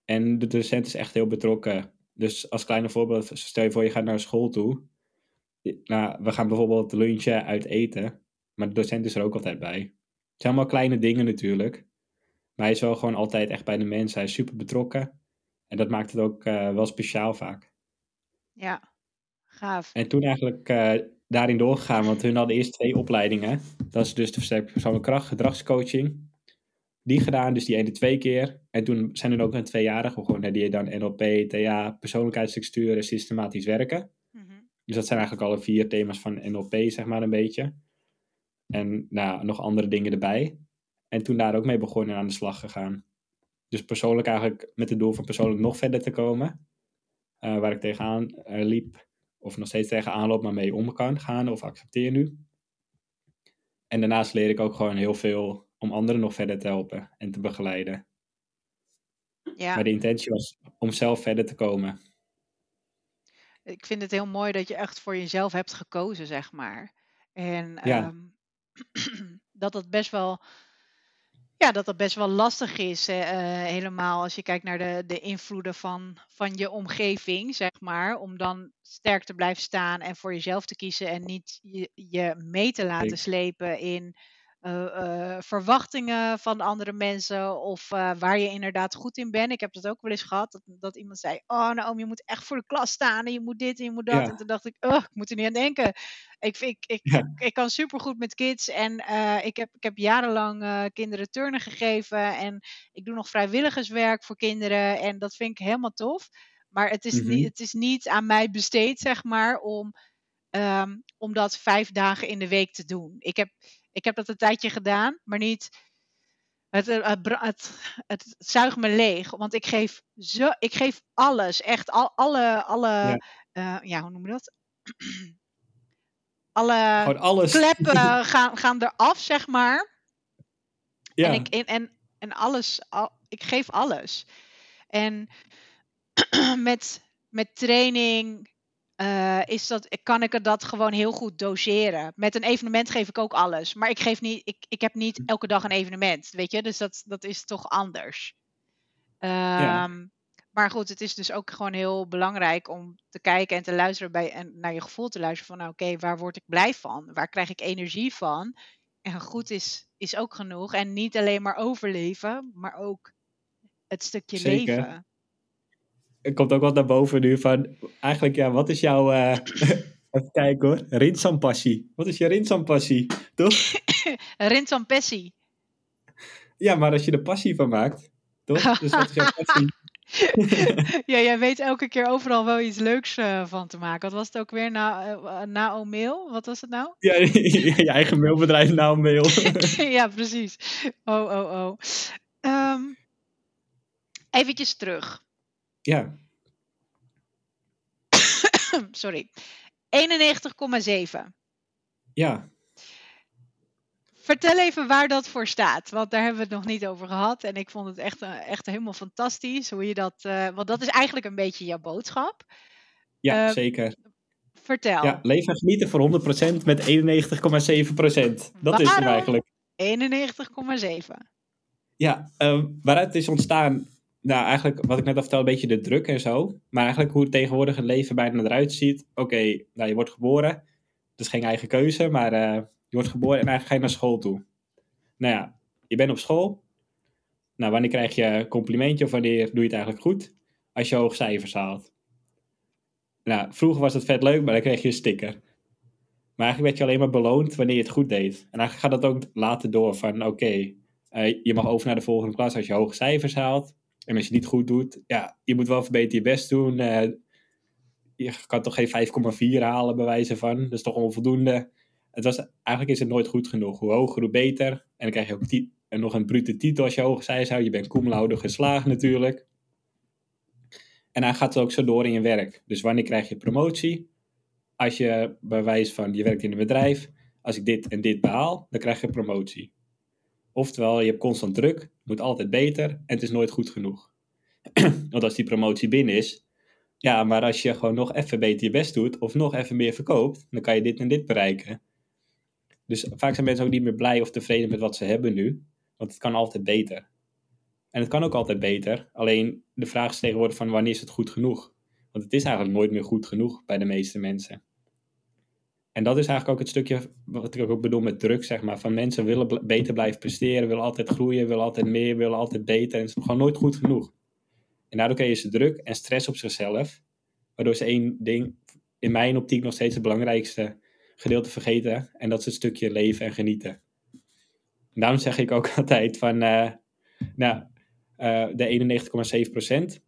En de docent is echt heel betrokken. Dus als kleine voorbeeld, stel je voor je gaat naar school toe. Nou, we gaan bijvoorbeeld lunchen uit eten. Maar de docent is er ook altijd bij. Het zijn allemaal kleine dingen natuurlijk. Maar hij is wel gewoon altijd echt bij de mensen. Hij is super betrokken. En dat maakt het ook uh, wel speciaal vaak. Ja, gaaf. En toen eigenlijk uh, daarin doorgegaan, want hun hadden eerst twee opleidingen. Dat is dus de versterkte persoonlijke kracht, gedragscoaching. Die gedaan, dus die ene twee keer. En toen zijn er ook een tweejarige begonnen. Die dan NLP, TA, persoonlijkheidsstructuur en systematisch werken. Mm -hmm. Dus dat zijn eigenlijk alle vier thema's van NLP, zeg maar een beetje. En nou, nog andere dingen erbij. En toen daar ook mee begonnen en aan de slag gegaan. Dus persoonlijk eigenlijk met het doel van persoonlijk nog verder te komen. Uh, waar ik tegenaan uh, liep, of nog steeds tegenaan loop, maar mee om kan gaan of accepteer nu. En daarnaast leer ik ook gewoon heel veel om anderen nog verder te helpen en te begeleiden. Ja. Maar de intentie was om zelf verder te komen. Ik vind het heel mooi dat je echt voor jezelf hebt gekozen, zeg maar. En ja. um, dat het best wel ja, dat dat best wel lastig is. Uh, helemaal als je kijkt naar de, de invloeden van, van je omgeving, zeg maar. Om dan sterk te blijven staan en voor jezelf te kiezen en niet je, je mee te laten slepen in verwachtingen van andere mensen of uh, waar je inderdaad goed in bent. Ik heb dat ook wel eens gehad, dat, dat iemand zei, oh Naomi, je moet echt voor de klas staan en je moet dit en je moet dat. Ja. En toen dacht ik, oh, ik moet er niet aan denken. Ik, ik, ik, ja. ik, ik kan supergoed met kids en ik, heb, ik heb jarenlang kinderen turnen gegeven en ik doe nog vrijwilligerswerk voor kinderen en dat vind ik helemaal tof. Maar het is, mm -hmm. niet, het is niet aan mij besteed, zeg maar, om, um, om dat vijf dagen in de week te doen. Ik heb, ik heb dat een tijdje gedaan, maar niet. Het, het, het, het, zuigt me leeg, want ik geef, zo, ik geef alles, echt al, alle, alle ja. Uh, ja, hoe noem je dat? alle Gewoon alles. kleppen gaan, gaan eraf, zeg maar. Ja. En, ik, en, en, en alles, al, ik geef alles. En met, met training, uh, is dat, kan ik dat gewoon heel goed doseren. Met een evenement geef ik ook alles. Maar ik, geef niet, ik, ik heb niet elke dag een evenement, weet je. Dus dat, dat is toch anders. Um, ja. Maar goed, het is dus ook gewoon heel belangrijk om te kijken en te luisteren bij, en naar je gevoel te luisteren van, nou, oké, okay, waar word ik blij van? Waar krijg ik energie van? En goed is, is ook genoeg. En niet alleen maar overleven, maar ook het stukje Zeker. leven er komt ook wat naar boven nu van, eigenlijk ja, wat is jouw, uh, even kijken hoor, rinsampassie. Wat is je rinsampassie, toch? rinsampassie. Ja, maar als je er passie van maakt, toch? Dus wat is jouw passie? ja, jij weet elke keer overal wel iets leuks uh, van te maken. Wat was het ook weer? Na, uh, Mail? Wat was het nou? Ja, je eigen mailbedrijf Nao Mail. ja, precies. Oh, oh, oh. Um, eventjes terug. Ja. Sorry. 91,7. Ja. Vertel even waar dat voor staat, want daar hebben we het nog niet over gehad. En ik vond het echt, echt helemaal fantastisch hoe je dat. Uh, want dat is eigenlijk een beetje jouw boodschap. Ja, uh, zeker. Vertel. Ja, leven en genieten voor 100% met 91,7%. Dat is hem eigenlijk. 91,7. Ja, uh, waaruit is ontstaan nou, eigenlijk wat ik net al vertelde, een beetje de druk en zo. Maar eigenlijk hoe het tegenwoordig het leven bijna eruit ziet. Oké, nou, je wordt geboren. Dat is geen eigen keuze, maar uh, je wordt geboren en eigenlijk ga je naar school toe. Nou ja, je bent op school. Nou, wanneer krijg je een complimentje of wanneer doe je het eigenlijk goed? Als je hoog cijfers haalt. Nou, vroeger was het vet leuk, maar dan kreeg je een sticker. Maar eigenlijk werd je alleen maar beloond wanneer je het goed deed. En eigenlijk gaat dat ook later door van, oké, uh, je mag over naar de volgende klas als je hoge cijfers haalt. En als je het niet goed doet, ja, je moet wel verbeteren je best doen. Uh, je kan toch geen 5,4 halen bij wijze van. Dat is toch onvoldoende. Het was, eigenlijk is het nooit goed genoeg. Hoe hoger, hoe beter. En dan krijg je ook en nog een brute titel als je hoge cijfers houdt. Je bent cum geslaagd natuurlijk. En dan gaat het ook zo door in je werk. Dus wanneer krijg je promotie? Als je bij wijze van, je werkt in een bedrijf. Als ik dit en dit behaal, dan krijg je promotie. Oftewel, je hebt constant druk, moet altijd beter en het is nooit goed genoeg. Want als die promotie binnen is, ja, maar als je gewoon nog even beter je best doet of nog even meer verkoopt, dan kan je dit en dit bereiken. Dus vaak zijn mensen ook niet meer blij of tevreden met wat ze hebben nu, want het kan altijd beter. En het kan ook altijd beter, alleen de vraag is tegenwoordig van wanneer is het goed genoeg? Want het is eigenlijk nooit meer goed genoeg bij de meeste mensen. En dat is eigenlijk ook het stukje wat ik ook bedoel met druk, zeg maar. Van mensen willen beter blijven presteren, willen altijd groeien, willen altijd meer, willen altijd beter. En het is gewoon nooit goed genoeg. En daardoor krijg je ze druk en stress op zichzelf. Waardoor ze één ding, in mijn optiek nog steeds het belangrijkste gedeelte vergeten. En dat is het stukje leven en genieten. En daarom zeg ik ook altijd van, uh, nou, uh, de 91,7%.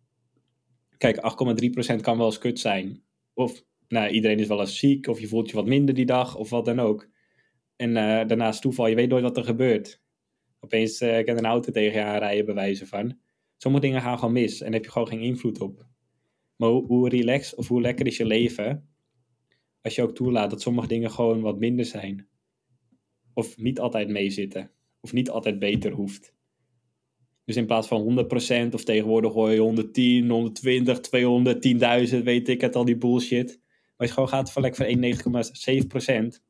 Kijk, 8,3% kan wel eens kut zijn. Of nou, iedereen is wel eens ziek of je voelt je wat minder die dag of wat dan ook. En uh, daarnaast toeval, je weet nooit wat er gebeurt. Opeens uh, kan een auto tegen je aanrijden, bij wijze van. Sommige dingen gaan gewoon mis en heb je gewoon geen invloed op. Maar hoe, hoe relaxed of hoe lekker is je leven als je ook toelaat dat sommige dingen gewoon wat minder zijn. Of niet altijd meezitten. Of niet altijd beter hoeft. Dus in plaats van 100% of tegenwoordig hoor je 110, 120, 200, 10.000, weet ik het, al die bullshit. Maar je gewoon gaat van lekker van 91,7%.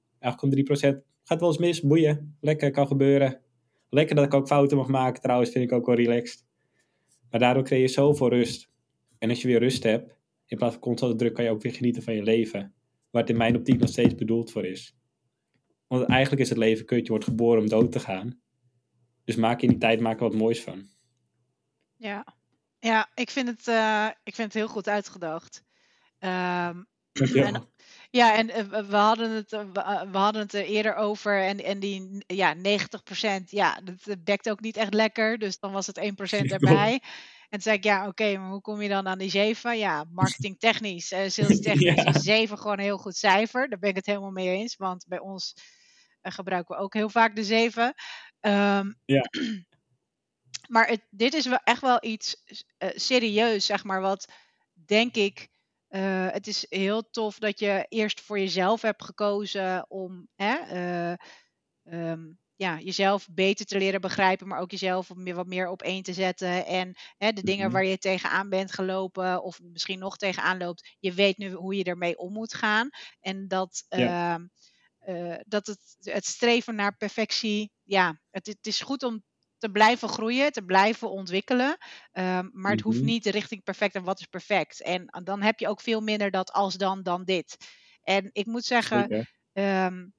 8,3% gaat wel eens mis, boeien. Lekker, kan gebeuren. Lekker dat ik ook fouten mag maken, trouwens, vind ik ook wel relaxed. Maar daardoor creëer je zoveel rust. En als je weer rust hebt, in plaats van constante druk, kan je ook weer genieten van je leven. Waar het in mijn optiek nog steeds bedoeld voor is. Want eigenlijk is het leven kut, je wordt geboren om dood te gaan. Dus maak in die tijd maak er wat moois van. Ja, ja ik, vind het, uh, ik vind het heel goed uitgedacht. Um, en, ja, en uh, we hadden het, uh, we hadden het er eerder over. En, en die ja, 90%, ja, dat bekt ook niet echt lekker. Dus dan was het 1% erbij. En toen zei ik, ja, oké, maar hoe kom je dan aan die 7? Ja, marketingtechnisch, salestechnisch ja. is 7 gewoon een heel goed cijfer. Daar ben ik het helemaal mee eens. Want bij ons gebruiken we ook heel vaak de 7. Um, ehm, ja. Maar het, dit is wel echt wel iets serieus, zeg maar, wat denk ik uh, het is heel tof dat je eerst voor jezelf hebt gekozen om hè, uh, um, ja, jezelf beter te leren begrijpen, maar ook jezelf wat meer op één te zetten. En hè, de dingen mm-hmm. waar je tegenaan bent gelopen, of misschien nog tegenaan loopt, je weet nu hoe je ermee om moet gaan. En dat, ja. uh, dat het, het streven naar perfectie, ja, het, het is goed om te blijven groeien, te blijven ontwikkelen. Um, maar het hoeft mhm. niet richting perfect en wat is perfect. En dan heb je ook veel minder dat als dan, dan dit. En ik moet zeggen, um,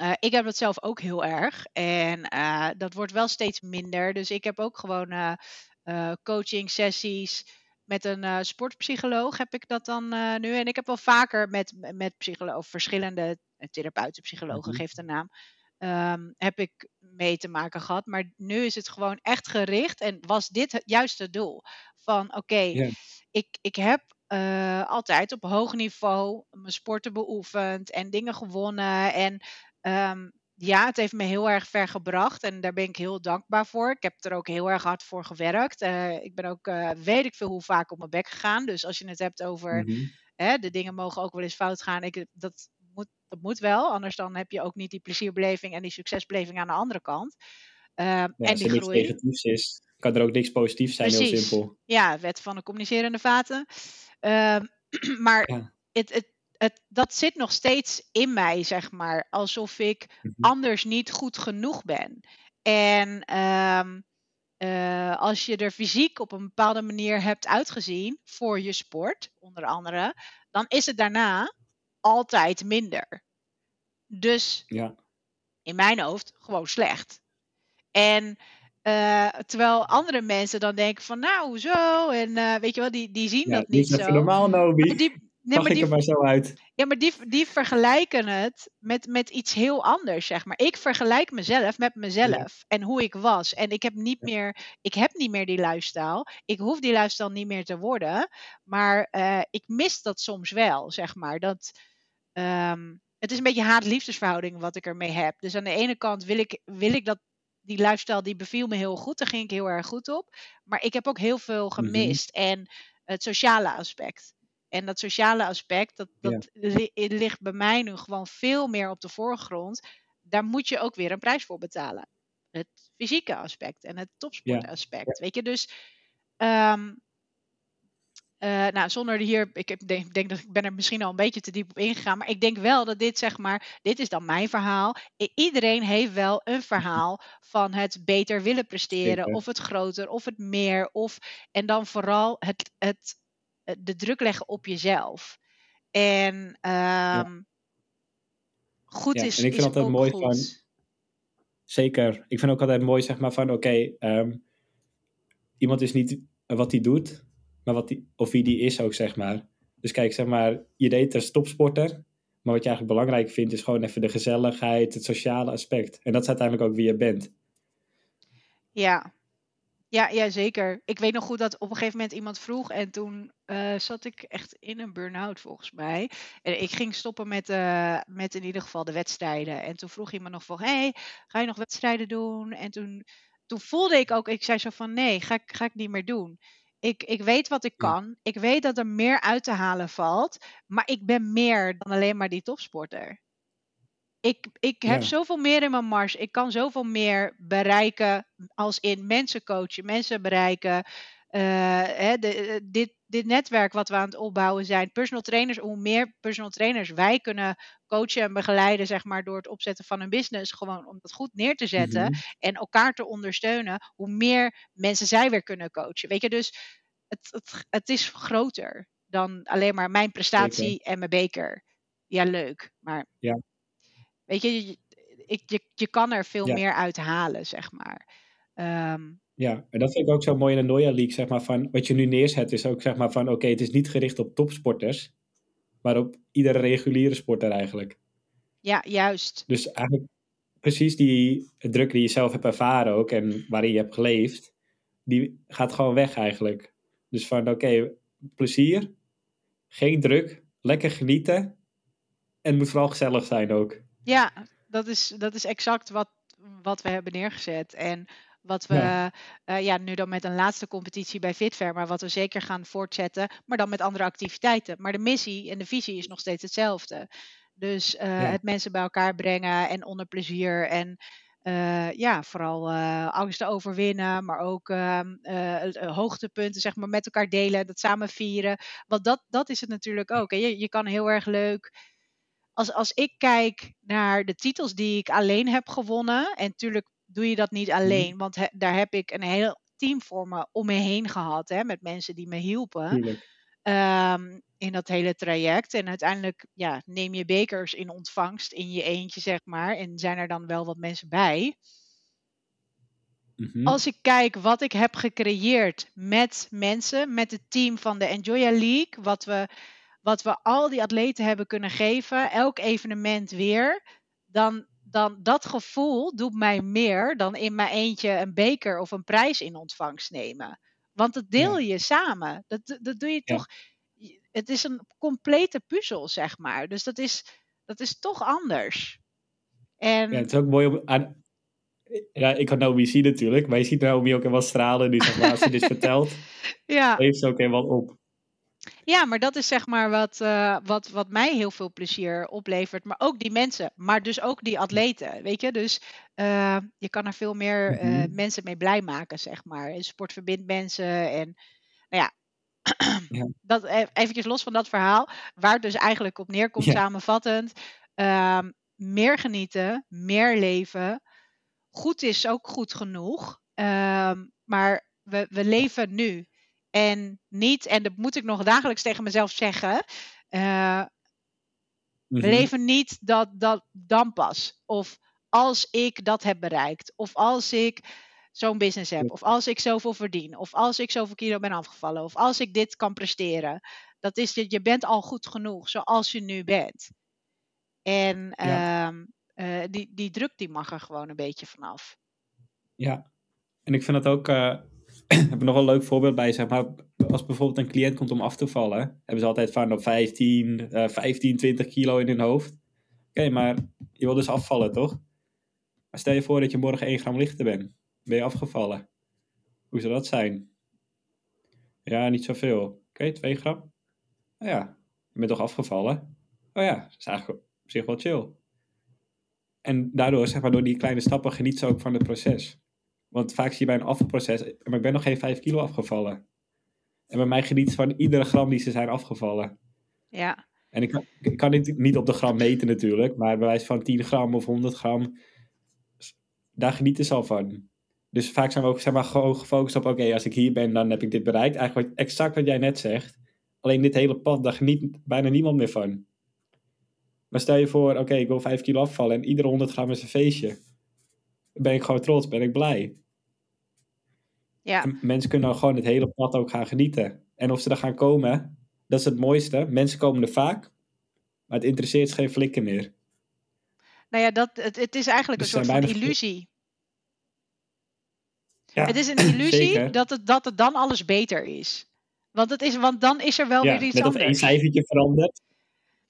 uh, ik heb dat zelf ook heel erg. En uh, dat wordt wel steeds minder. Dus ik heb ook gewoon uh, coaching sessies met een sportpsycholoog heb ik dat dan nu. En ik heb wel vaker met, met psycholoog, verschillende therapeuten, psychologen, mm geeft een naam um, heb ik mee te maken gehad. Maar nu is het gewoon echt gericht en was dit het juiste doel. Van oké, okay, ik, ik heb uh, altijd op hoog niveau mijn sporten beoefend en dingen gewonnen. En um, ja, het heeft me heel erg ver gebracht en daar ben ik heel dankbaar voor. Ik heb er ook heel erg hard voor gewerkt. Uh, ik ben ook, uh, weet ik veel hoe vaak op mijn bek gegaan. Dus als je het hebt over mm -hmm. hè, de dingen mogen ook wel eens fout gaan. Ik, dat dat moet wel, anders dan heb je ook niet die plezierbeleving en die succesbeleving aan de andere kant. Uh, ja, en die groei. negatiefs is, kan er ook niks positiefs zijn, Precies. heel simpel. Ja, wet van de communicerende vaten. Uh, maar ja. het, het, het, dat zit nog steeds in mij, zeg maar. Alsof ik mm -hmm. anders niet goed genoeg ben. En um, eh, als je er fysiek op een bepaalde manier hebt uitgezien voor je sport, onder andere, dan is het daarna altijd minder. Dus Ja. in mijn hoofd gewoon slecht. En eh, terwijl andere mensen dan denken van nou zo en eh, weet je wel, die, die zien Ja, dat niet zo. normaal, Nobi. Die, nee, maar ik die, er maar zo uit? ja, maar die, die vergelijken het met, met iets heel anders, zeg maar. Ik vergelijk mezelf met mezelf en hoe ik was. En ik heb niet meer, ik heb niet meer die lifestyle. Ik hoef die lifestyle niet meer te worden. Maar eh, ik mis dat soms wel, zeg maar. Dat, ehm, het is een beetje haat-liefdesverhouding wat ik ermee heb. Dus aan de ene kant wil ik, wil ik dat die lifestyle die beviel me heel goed. Daar ging ik heel erg goed op. Maar ik heb ook heel veel Mhm. gemist. En het sociale aspect. En dat sociale aspect, dat, Ja. dat li- ligt bij mij nu gewoon veel meer op de voorgrond. Daar moet je ook weer een prijs voor betalen. Het fysieke aspect en het topsportaspect. Weet je, dus ehm, eh, nou, zonder hier, ik denk, denk dat ik ben er misschien al een beetje te diep op ingegaan, maar ik denk wel dat dit zeg maar, dit is dan mijn verhaal. I- iedereen heeft wel een verhaal van het beter willen presteren, Zeker. of het groter, of het meer, of en dan vooral het, het, eh, de druk leggen op jezelf. En ehm, goed Ja, is, en ik vind altijd ook mooi goed. van- Zeker. Ik vind ook altijd mooi, zeg maar, van oké, ehm, iemand is niet wat hij doet, maar wat die, of wie die is ook, zeg maar. Dus kijk, zeg maar, je deed als topsporter, maar wat je eigenlijk belangrijk vindt, is gewoon even de gezelligheid, het sociale aspect. En dat is uiteindelijk ook wie je bent. Ja. Ja, ja, zeker. Ik weet nog goed dat op een gegeven moment iemand vroeg en toen eh, zat ik echt in een burn-out volgens mij. En ik ging stoppen met, eh, met in ieder geval de wedstrijden. En toen vroeg iemand nog van, hey, ga je nog wedstrijden doen? En toen, toen voelde ik ook, ik zei zo van, nee, ga, ga ik niet meer doen. Ik, ik weet wat ik Ja. kan. Ik weet dat er meer uit te halen valt. Maar ik ben meer dan alleen maar die topsporter. Ik, ik heb Ja. zoveel meer in mijn mars. Ik kan zoveel meer bereiken als in mensen coachen, mensen bereiken. Eh, hè, de, eh, dit, dit netwerk wat we aan het opbouwen zijn. Personal trainers, hoe meer personal trainers wij kunnen coachen en begeleiden, zeg maar, door het opzetten van een business, gewoon om dat goed neer te zetten Mhm. en elkaar te ondersteunen, hoe meer mensen zij weer kunnen coachen. Weet je, dus het, het, het is groter dan alleen maar mijn prestatie en mijn beker. Ja, leuk. Maar Ja. weet je, je, ik, je, je kan er veel Ja. meer uit halen, zeg maar. Ehm, Ja, en dat vind ik ook zo mooi in de Noia League, zeg maar, van wat je nu neerzet is ook, zeg maar, van oké, het is niet gericht op topsporters, maar op iedere reguliere sporter eigenlijk. ja, juist. Dus eigenlijk precies die druk die je zelf hebt ervaren ook en waarin je hebt geleefd, die gaat gewoon weg eigenlijk. Dus van oké, plezier, geen druk, lekker genieten en het moet vooral gezellig zijn ook. Ja, dat is, dat is exact wat, wat we hebben neergezet. En wat we Ja. ja. ja, nu dan met een laatste competitie bij Fitfair, maar wat we zeker gaan voortzetten, maar dan met andere activiteiten. Maar de missie en de visie is nog steeds hetzelfde. Dus eh, Ja. het mensen bij elkaar brengen en onder plezier en eh, ja, vooral eh, angsten overwinnen, maar ook ehm, eh, eh, hoogtepunten zeg maar met elkaar delen, dat samen vieren. Want dat, dat is het natuurlijk ook. hè. Je, je kan heel erg leuk als, als ik kijk naar de titels die ik alleen heb gewonnen, en natuurlijk doe je dat niet alleen, want he- daar heb ik een heel team voor me om me heen gehad, hè, met mensen die me hielpen ehm, in dat hele traject. En uiteindelijk ja, neem je bekers in ontvangst in je eentje, zeg maar, en zijn er dan wel wat mensen bij. Mhm. Als ik kijk wat ik heb gecreëerd met mensen, met het team van de Enjoya League, wat we, wat we al die atleten hebben kunnen geven, elk evenement weer, dan, dan dat gevoel doet mij meer dan in mijn eentje een beker of een prijs in ontvangst nemen. Want dat deel je samen. Dat, dat doe je Ja. toch. Het is een complete puzzel, zeg maar. Dus dat is, dat is toch anders. En Ja, het is ook mooi om aan... Ja, ik kan Naomi zien natuurlijk, maar je ziet Naomi ook helemaal stralen nu, zeg maar, als ze dit vertelt, ja. heeft ze ook helemaal op. Ja, maar dat is zeg maar wat, eh, wat, wat mij heel veel plezier oplevert. Maar ook die mensen, maar dus ook die atleten. Weet je, dus eh, je kan er veel meer eh, Mhm. mensen mee blij maken, zeg maar. En sport verbindt mensen. En nou ja, Ja. dat, eventjes los van dat verhaal, waar het dus eigenlijk op neerkomt, Ja. samenvattend. ehm, meer genieten, meer leven. Goed is ook goed genoeg. Ehm, maar we, we leven nu. En niet, en dat moet ik nog dagelijks tegen mezelf zeggen. Uh, We Mhm. leven niet dat, dat dan pas. Of als ik dat heb bereikt. Of als ik zo'n business heb. Of als ik zoveel verdien. Of als ik zoveel kilo ben afgevallen. Of als ik dit kan presteren. Dat is, je je bent al goed genoeg zoals je nu bent. En Ja. ehm, eh, die, die druk die mag er gewoon een beetje vanaf. Ja, en ik vind dat ook. heb nog wel een leuk voorbeeld bij. Zeg maar, als bijvoorbeeld een cliënt komt om af te vallen, hebben ze altijd van op 15, eh 15, 20 kilo in hun hoofd. Oké, maar je wil dus afvallen, toch? Maar stel je voor dat je morgen 1 gram lichter bent. Ben je afgevallen? Hoe zou dat zijn? Ja, niet zoveel. Oké, 2 gram? Nou ja, je bent toch afgevallen? Oh ja, dat is eigenlijk op zich wel chill. En daardoor, zeg maar, door die kleine stappen geniet ze ook van het proces. Want vaak zie je bij een afvalproces, maar ik ben nog geen 5 kilo afgevallen. En bij mij geniet ze van iedere gram die ze zijn afgevallen. Ja, En ik kan, ik kan dit niet op de gram meten natuurlijk, maar bij wijze van 10 gram of 100 gram, daar genieten ze al van. Dus vaak zijn we ook zeg maar, gewoon gefocust op, oké, als ik hier ben, dan heb ik dit bereikt. Eigenlijk wat, exact wat jij net zegt. Alleen dit hele pad, daar geniet bijna niemand meer van. Maar stel je voor, oké, ik wil 5 kilo afvallen en iedere 100 gram is een feestje. Dan ben ik gewoon trots, ben ik blij. Ja, En mensen kunnen dan gewoon het hele pad ook gaan genieten. En of ze er gaan komen, dat is het mooiste. Mensen komen er vaak, maar het interesseert geen flikker meer. nou ja, dat, het, het is eigenlijk Dus een soort van illusie. Ja, Het is een illusie dat het, dat het dan alles beter is. Want, het is, want dan is er wel Ja, weer iets net of één anders. cijfertje verandert.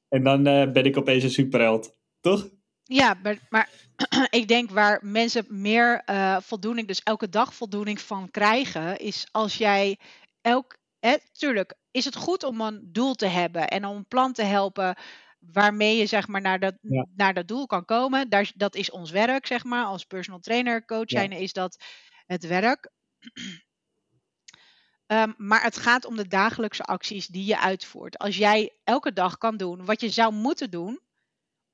En dan eh, ben ik opeens een superheld. Toch? Ja, maar, maar ik denk waar mensen meer eh, voldoening, dus elke dag voldoening van krijgen, is als jij elk. Hè, tuurlijk is het goed om een doel te hebben en om een plan te helpen waarmee je zeg maar naar dat, Ja. naar dat doel kan komen. Daar, dat is ons werk, zeg maar. Als personal trainer, coach Ja. zijn, is dat het werk. Ehm, maar het gaat om de dagelijkse acties die je uitvoert. Als jij elke dag kan doen wat je zou moeten doen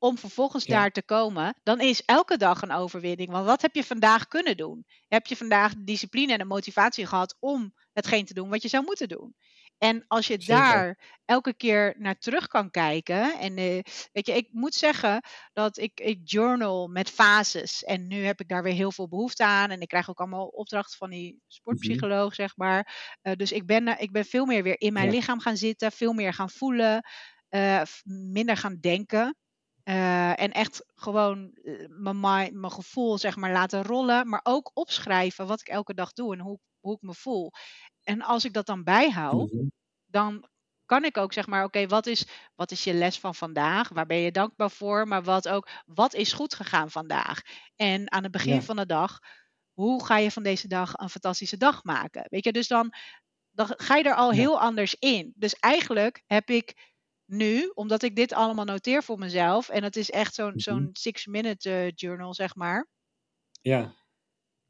om vervolgens Ja. daar te komen, dan is elke dag een overwinning. Want wat heb je vandaag kunnen doen? Heb je vandaag de discipline en de motivatie gehad om hetgeen te doen wat je zou moeten doen? En als je Zeker. daar elke keer naar terug kan kijken. En eh, weet je, ik moet zeggen dat ik, ik journal met fases. En nu heb ik daar weer heel veel behoefte aan. En ik krijg ook allemaal opdrachten van die sportpsycholoog, zeg maar. Eh, dus ik ben, eh, ik ben veel meer weer in mijn Ja. lichaam gaan zitten, veel meer gaan voelen, minder gaan denken. Eh, en echt gewoon eh, mijn mi- mijn gevoel zeg maar laten rollen, maar ook opschrijven wat ik elke dag doe en hoe, hoe ik me voel. En als ik dat dan bijhoud, Mhm. dan kan ik ook zeg maar, oké, wat, is, wat is je les van vandaag? Waar ben je dankbaar voor? Maar wat ook, wat is goed gegaan vandaag? En aan het begin Ja. van de dag, hoe ga je van deze dag een fantastische dag maken? Weet je, dus dan, dan ga je er al Ja. heel anders in. Dus eigenlijk heb ik nu, omdat ik dit allemaal noteer voor mezelf, en het is echt zo'n Mhm. zo'n six-minute eh, journal, zeg maar Ja,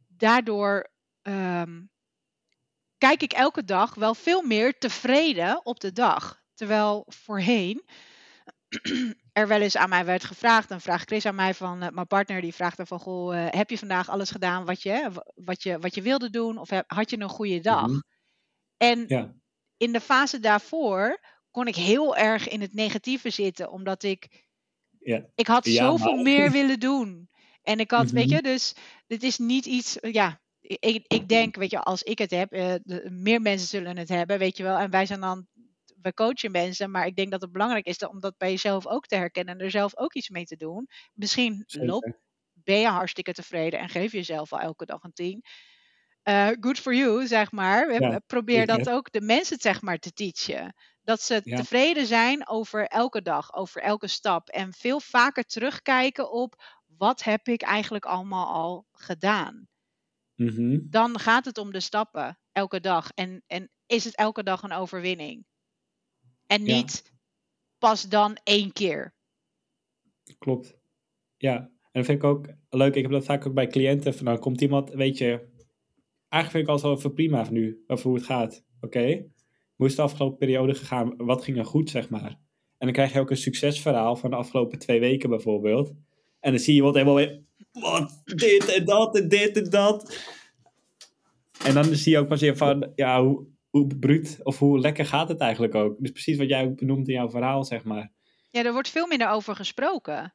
daardoor ehm, kijk ik elke dag wel veel meer tevreden op de dag. Terwijl voorheen er wel eens aan mij werd gevraagd, dan vraagt Chris aan mij van, eh, mijn partner die vraagt dan van, goh, eh, heb je vandaag alles gedaan wat je, wat je, wat je wilde doen? Of heb- had je een goede dag? Mhm. En ja, in de fase daarvoor kon ik heel erg in het negatieve zitten, omdat ik ja. ik had Ja, zoveel maar- meer willen doen. En ik had, weet Mhm. je, dus dit is niet iets, ja, ik, ik denk, weet je, als ik het heb, eh, de- meer mensen zullen het hebben, weet je wel. En wij zijn dan, we coachen mensen, maar ik denk dat het belangrijk is om dat bij jezelf ook te herkennen en er zelf ook iets mee te doen. Misschien loopt, Zeker. ben je hartstikke tevreden en geef jezelf al elke dag een 10. Eh, good for you, zeg maar. Ja, Probeer dat ook de mensen, zeg maar, te teachen. Dat ze Ja. tevreden zijn over elke dag, over elke stap. En veel vaker terugkijken op wat heb ik eigenlijk allemaal al gedaan. Mhm. Dan gaat het om de stappen elke dag. En, en is het elke dag een overwinning. En Ja. niet pas dan één keer. Klopt. Ja, en dat vind ik ook leuk. Ik heb dat vaak ook bij cliënten. Van, dan komt iemand, weet je, eigenlijk vind ik alles wel even prima van nu, over hoe het gaat. Oké, hoe is de afgelopen periode gegaan? Wat ging er goed, zeg maar? En dan krijg je ook een succesverhaal van de afgelopen twee weken bijvoorbeeld. En dan zie je wat helemaal weer, wat, dit en dat en dit en dat. En dan zie je ook pas weer van, ja, hoe, hoe bruut of hoe lekker gaat het eigenlijk ook. Dus precies wat jij ook benoemt in jouw verhaal, zeg maar. Ja, er wordt veel minder over gesproken.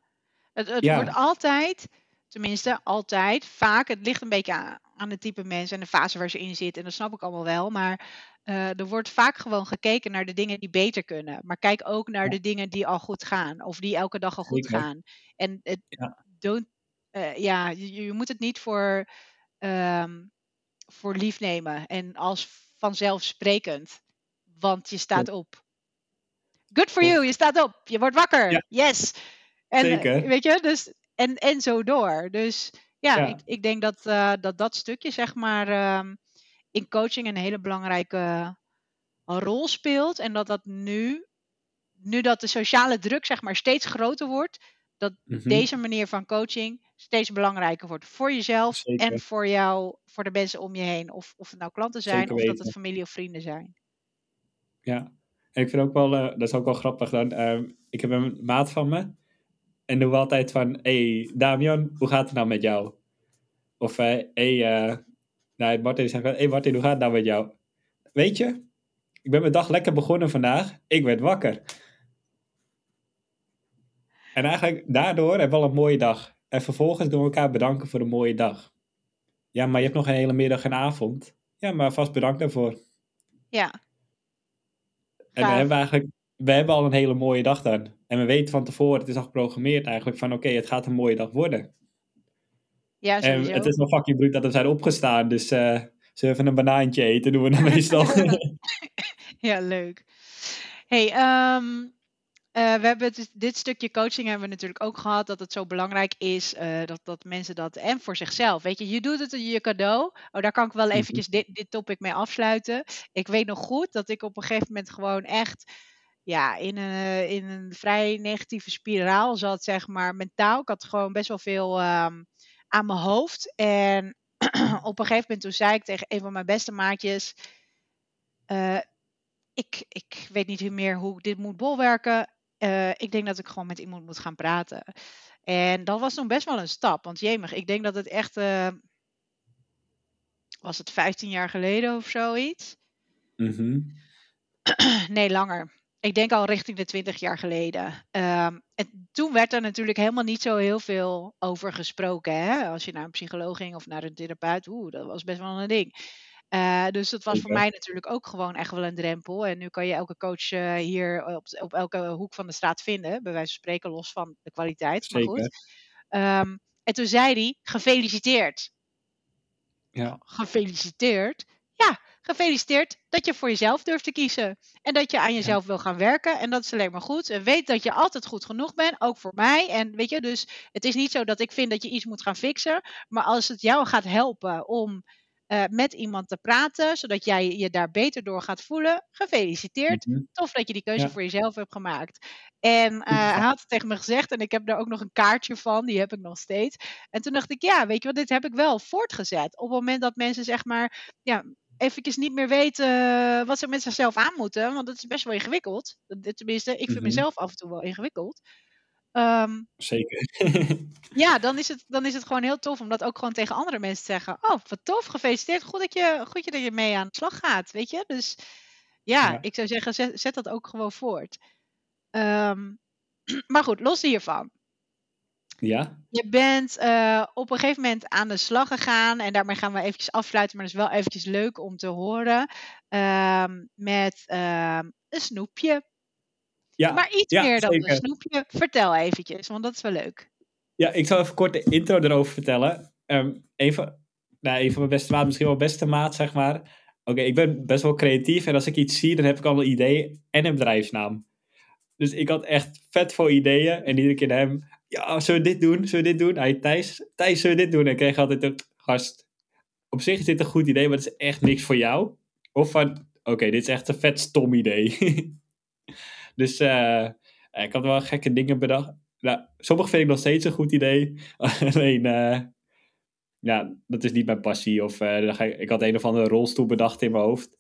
Het, het Ja. wordt altijd, tenminste altijd, vaak, het ligt een beetje aan, aan het type mens en de fase waar ze in zitten. En dat snap ik allemaal wel. Maar eh, er wordt vaak gewoon gekeken naar de dingen die beter kunnen. Maar kijk ook naar Ja. de dingen die al goed gaan. Of die elke dag al goed Zeker. gaan. En het, Ja. don't, eh, ja, je, je moet het niet voor, ehm, voor lief nemen. En als vanzelfsprekend. Want je staat op. Good for you, je staat op. Je wordt wakker. Ja. Yes. En, Zeker. Weet je, dus, en, en zo door. Dus ja, Ja. Ik, ik denk dat, eh, dat dat stukje, zeg maar, ehm, in coaching een hele belangrijke rol speelt. En dat dat nu, nu dat de sociale druk, zeg maar, steeds groter wordt, dat Mhm. deze manier van coaching steeds belangrijker wordt. Voor jezelf Zeker. en voor jou, voor de mensen om je heen. Of, of het nou klanten zijn of dat het familie of vrienden zijn. Ja, en ik vind ook wel, eh, dat is ook wel grappig dan. ehm, ik heb een maat van me. En doen we altijd van, hey Damian, hoe gaat het nou met jou? Of, hé, hey, eh, nou, Martin zegt, hey Martin, hoe gaat het nou met jou? Weet je, ik ben mijn dag lekker begonnen vandaag. Ik werd wakker. En eigenlijk daardoor hebben we al een mooie dag. En vervolgens doen we elkaar bedanken voor een mooie dag. Ja, maar je hebt nog een hele middag en avond. Ja, maar vast bedankt daarvoor. Ja, En we hebben eigenlijk, we hebben al een hele mooie dag dan. En we weten van tevoren, het is al geprogrammeerd eigenlijk, van oké, het gaat een mooie dag worden. ja En sowieso. het is wel fucking bruut dat we zijn opgestaan, dus eh we even een banaantje eten, doen we dan meestal. Ja, leuk. Hey, ehm, eh, we hebben het, dit stukje coaching hebben we natuurlijk ook gehad. Dat het zo belangrijk is eh, dat, dat mensen dat. En voor zichzelf. Weet je, je doet het in je cadeau. Oh, daar kan ik wel Mhm. eventjes dit, dit topic mee afsluiten. Ik weet nog goed dat ik op een gegeven moment gewoon echt. Ja, in een, in een vrij negatieve spiraal zat, zeg maar, mentaal. Ik had gewoon best wel veel ehm, aan mijn hoofd. En op een gegeven moment toen zei ik tegen een van mijn beste maatjes. eh, ik, ik weet niet meer hoe ik dit moet bolwerken. Eh, ik denk dat ik gewoon met iemand moet gaan praten. En dat was toen best wel een stap. Want jemig, ik denk dat het echt... eh, was het 15 jaar geleden of zoiets? Mhm. Nee, langer. Ik denk al richting de 20 jaar geleden. Ehm, en toen werd er natuurlijk helemaal niet zo heel veel over gesproken. Hè? Als je naar een psycholoog ging of naar een therapeut, oeh, dat was best wel een ding. Eh, dus dat was voor mij natuurlijk ook gewoon echt wel een drempel. En nu kan je elke coach eh, hier op, op elke hoek van de straat vinden, bij wijze van spreken, los van de kwaliteit. Maar goed. Ehm, en toen zei hij: gefeliciteerd. Ja, Gefeliciteerd. Ja, gefeliciteerd dat je voor jezelf durft te kiezen. En dat je aan jezelf wil gaan werken. En dat is alleen maar goed. En weet dat je altijd goed genoeg bent, ook voor mij. En weet je, dus het is niet zo dat ik vind dat je iets moet gaan fixen. Maar als het jou gaat helpen om eh, met iemand te praten, zodat jij je daar beter door gaat voelen, gefeliciteerd. Mhm. Tof dat je die keuze Ja. voor jezelf hebt gemaakt. En eh, hij had het tegen me gezegd en ik heb daar ook nog een kaartje van, die heb ik nog steeds. En toen dacht ik, ja, weet je wat, dit heb ik wel voortgezet. Op het moment dat mensen zeg maar, ja, eventjes niet meer weten eh, wat ze met zichzelf aan moeten, want dat is best wel ingewikkeld. Tenminste, ik vind Mhm. mezelf af en toe wel ingewikkeld. Ehm, zeker. ja, dan is, het, dan is het gewoon heel tof om dat ook gewoon tegen andere mensen te zeggen. Oh, wat tof, gefeliciteerd. Goed dat je, goed dat je mee aan de slag gaat, weet je. Dus ja, Ja. ik zou zeggen, zet, zet dat ook gewoon voort. Ehm, maar goed, los hiervan. Ja, Je bent eh, op een gegeven moment aan de slag gegaan. En daarmee gaan we eventjes afsluiten. Maar dat is wel eventjes leuk om te horen. ehm, met ehm, een snoepje. ja. maar iets ja, meer dan zeker. een snoepje. Vertel eventjes, want dat is wel leuk. Ja, ik zal even kort de intro erover vertellen. Ehm een, van, nou, een van mijn beste maat, misschien wel beste maat, zeg maar. Oké, ik ben best wel creatief en als ik iets zie, dan heb ik al een idee en een bedrijfsnaam. Dus ik had echt vet veel ideeën en iedere keer naar hem, ja, zullen we dit doen? Zullen we dit doen? Hij, Thijs, Thijs, zullen we dit doen? En ik kreeg altijd een gast. Op zich is dit een goed idee, maar het is echt niks voor jou. Of van, oké, dit is echt een vet stom idee. dus eh, ik had wel gekke dingen bedacht. Nou, sommige vind ik nog steeds een goed idee. Alleen, eh, ja, dat is niet mijn passie. Of, eh, ik, had een of andere rolstoel bedacht in mijn hoofd.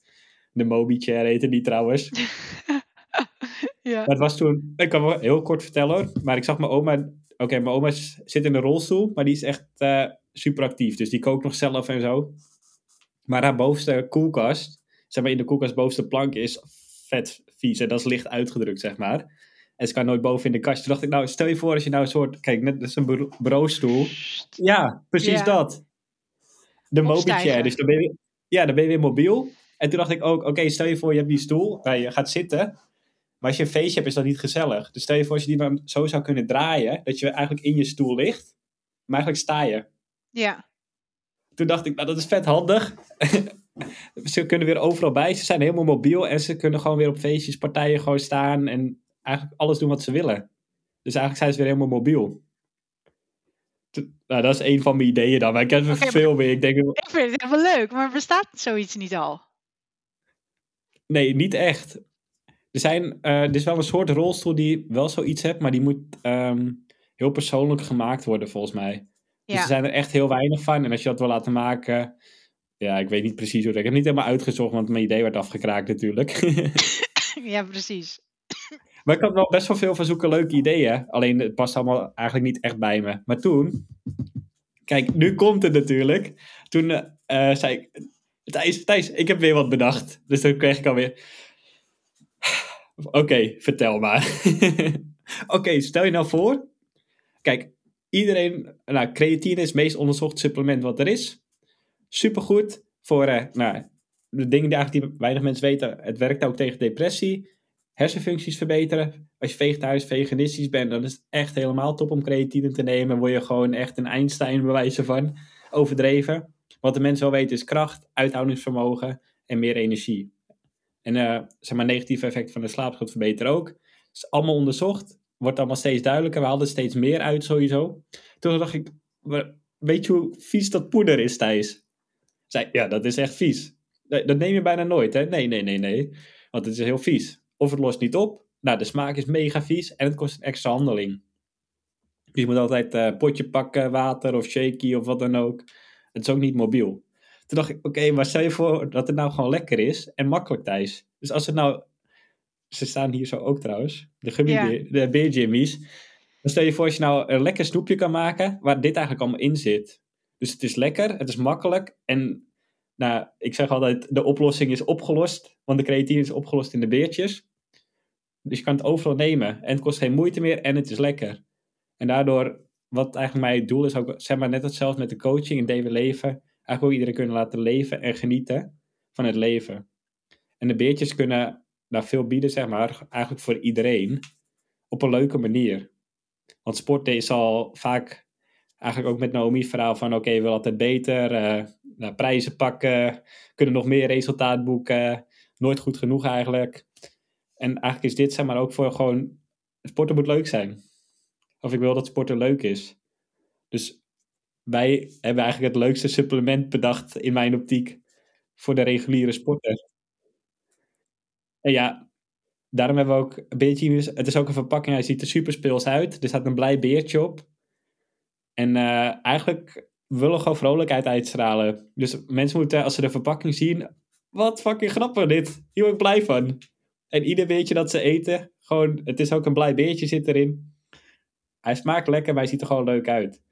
De Moby Chair heette die trouwens. ja. Het was toen, ik kan wel heel kort vertellen hoor. Maar ik zag mijn oma, oké, mijn oma zit in een rolstoel, maar die is echt eh super actief. Dus die kookt nog zelf en zo. Maar haar bovenste koelkast, zeg maar in de koelkast bovenste plank is vet vies. En dat is licht uitgedrukt, zeg maar. En ze kan nooit boven in de kast. Toen dacht ik, nou, stel je voor als je nou een soort... Kijk, net dat is een bureau- bureaustoel. Ja, precies Ja. dat. De mobi-chair. Dus dan ben, je, ja, dan ben je weer mobiel. En toen dacht ik ook, oké, stel je voor je hebt die stoel waar je gaat zitten. Maar als je een feestje hebt, is dat niet gezellig. Dus stel je voor als je die zo zou kunnen draaien, dat je eigenlijk in je stoel ligt. Maar eigenlijk sta je. Ja. Toen dacht ik, nou dat is vet handig. ze kunnen weer overal bij. Ze zijn helemaal mobiel en ze kunnen gewoon weer op feestjes, partijen gewoon staan. En eigenlijk alles doen wat ze willen. Dus eigenlijk zijn ze weer helemaal mobiel. Nou, dat is een van mijn ideeën dan. Maar ik heb er veel meer. Ik denk, Ik vind het helemaal leuk, maar bestaat zoiets niet al? nee, niet echt. Er, zijn, er is wel een soort rolstoel die wel zoiets heeft, maar die moet ehm, heel persoonlijk gemaakt worden volgens mij. Dus Ja. er zijn er echt heel weinig van. En als je dat wil laten maken, ja, ik weet niet precies hoe dat. Ik heb het niet helemaal uitgezocht, want mijn idee werd afgekraakt natuurlijk. ja, precies. maar ik had wel best wel veel van zoeken leuke ideeën. Alleen het past allemaal eigenlijk niet echt bij me. Maar toen, kijk, nu komt het natuurlijk. Toen eh, eh, zei ik, Thijs, Thijs, ik heb weer wat bedacht. Dus dan kreeg ik alweer, oké, vertel maar. oké, stel je nou voor, kijk, iedereen, nou, creatine is het meest onderzocht supplement wat er is. Supergoed voor, eh, nou, de dingen die eigenlijk weinig mensen weten. Het werkt ook tegen depressie, hersenfuncties verbeteren. Als je vegetarisch, veganistisch bent, dan is het echt helemaal top om creatine te nemen. Word je gewoon echt een Einstein bewijzen van, overdreven. Wat de mensen wel weten is kracht, uithoudingsvermogen en meer energie. En eh, zeg maar, negatieve effecten van de slaap gaat verbeteren ook. Het is allemaal onderzocht. Wordt allemaal steeds duidelijker. We halen steeds meer uit sowieso. Toen dacht ik, "Maar weet je hoe vies dat poeder is, Thijs? Zei, ja, dat is echt vies. Dat neem je bijna nooit, hè? Nee, nee, nee, nee. Want het is heel vies. Of het lost niet op. Nou, de smaak is mega vies en het kost een extra handeling. Dus je moet altijd eh potje pakken, water of shaky of wat dan ook. Het is ook niet mobiel. Toen dacht ik, oké, maar stel je voor dat het nou gewoon lekker is en makkelijk thuis. Dus als het nou, ze staan hier zo ook trouwens, de, gummy Ja. beer- de beerjimmies. Dan stel je voor als je nou een lekker snoepje kan maken waar dit eigenlijk allemaal in zit. Dus het is lekker, het is makkelijk en nou, ik zeg altijd, de oplossing is opgelost, want de creatine is opgelost in de beertjes. Dus je kan het overal nemen en het kost geen moeite meer en het is lekker. En daardoor, wat eigenlijk mijn doel is, ook zeg maar net hetzelfde met de coaching in Dewe Leven, eigenlijk iedereen kunnen laten leven en genieten van het leven. En de beertjes kunnen daar veel bieden, zeg maar, eigenlijk voor iedereen, op een leuke manier. Want sporten is al vaak, eigenlijk ook met Naomi's verhaal van, oké, we willen altijd beter, nou, prijzen pakken, kunnen nog meer resultaat boeken, nooit goed genoeg eigenlijk. En eigenlijk is dit, zeg maar, ook voor gewoon, sporten moet leuk zijn. Of ik wil dat sporten leuk is. Dus wij hebben eigenlijk het leukste supplement bedacht in mijn optiek voor de reguliere sporter. En ja, daarom hebben we ook een beetje, het is ook een verpakking, hij ziet er super speels uit. Er staat een blij beertje op. En eh, eigenlijk willen we gewoon vrolijkheid uitstralen. Dus mensen moeten, als ze de verpakking zien, wat fucking grappig dit. Hier word ik blij van. En ieder beertje dat ze eten, gewoon, het is ook een blij beertje zit erin. Hij smaakt lekker, maar hij ziet er gewoon leuk uit.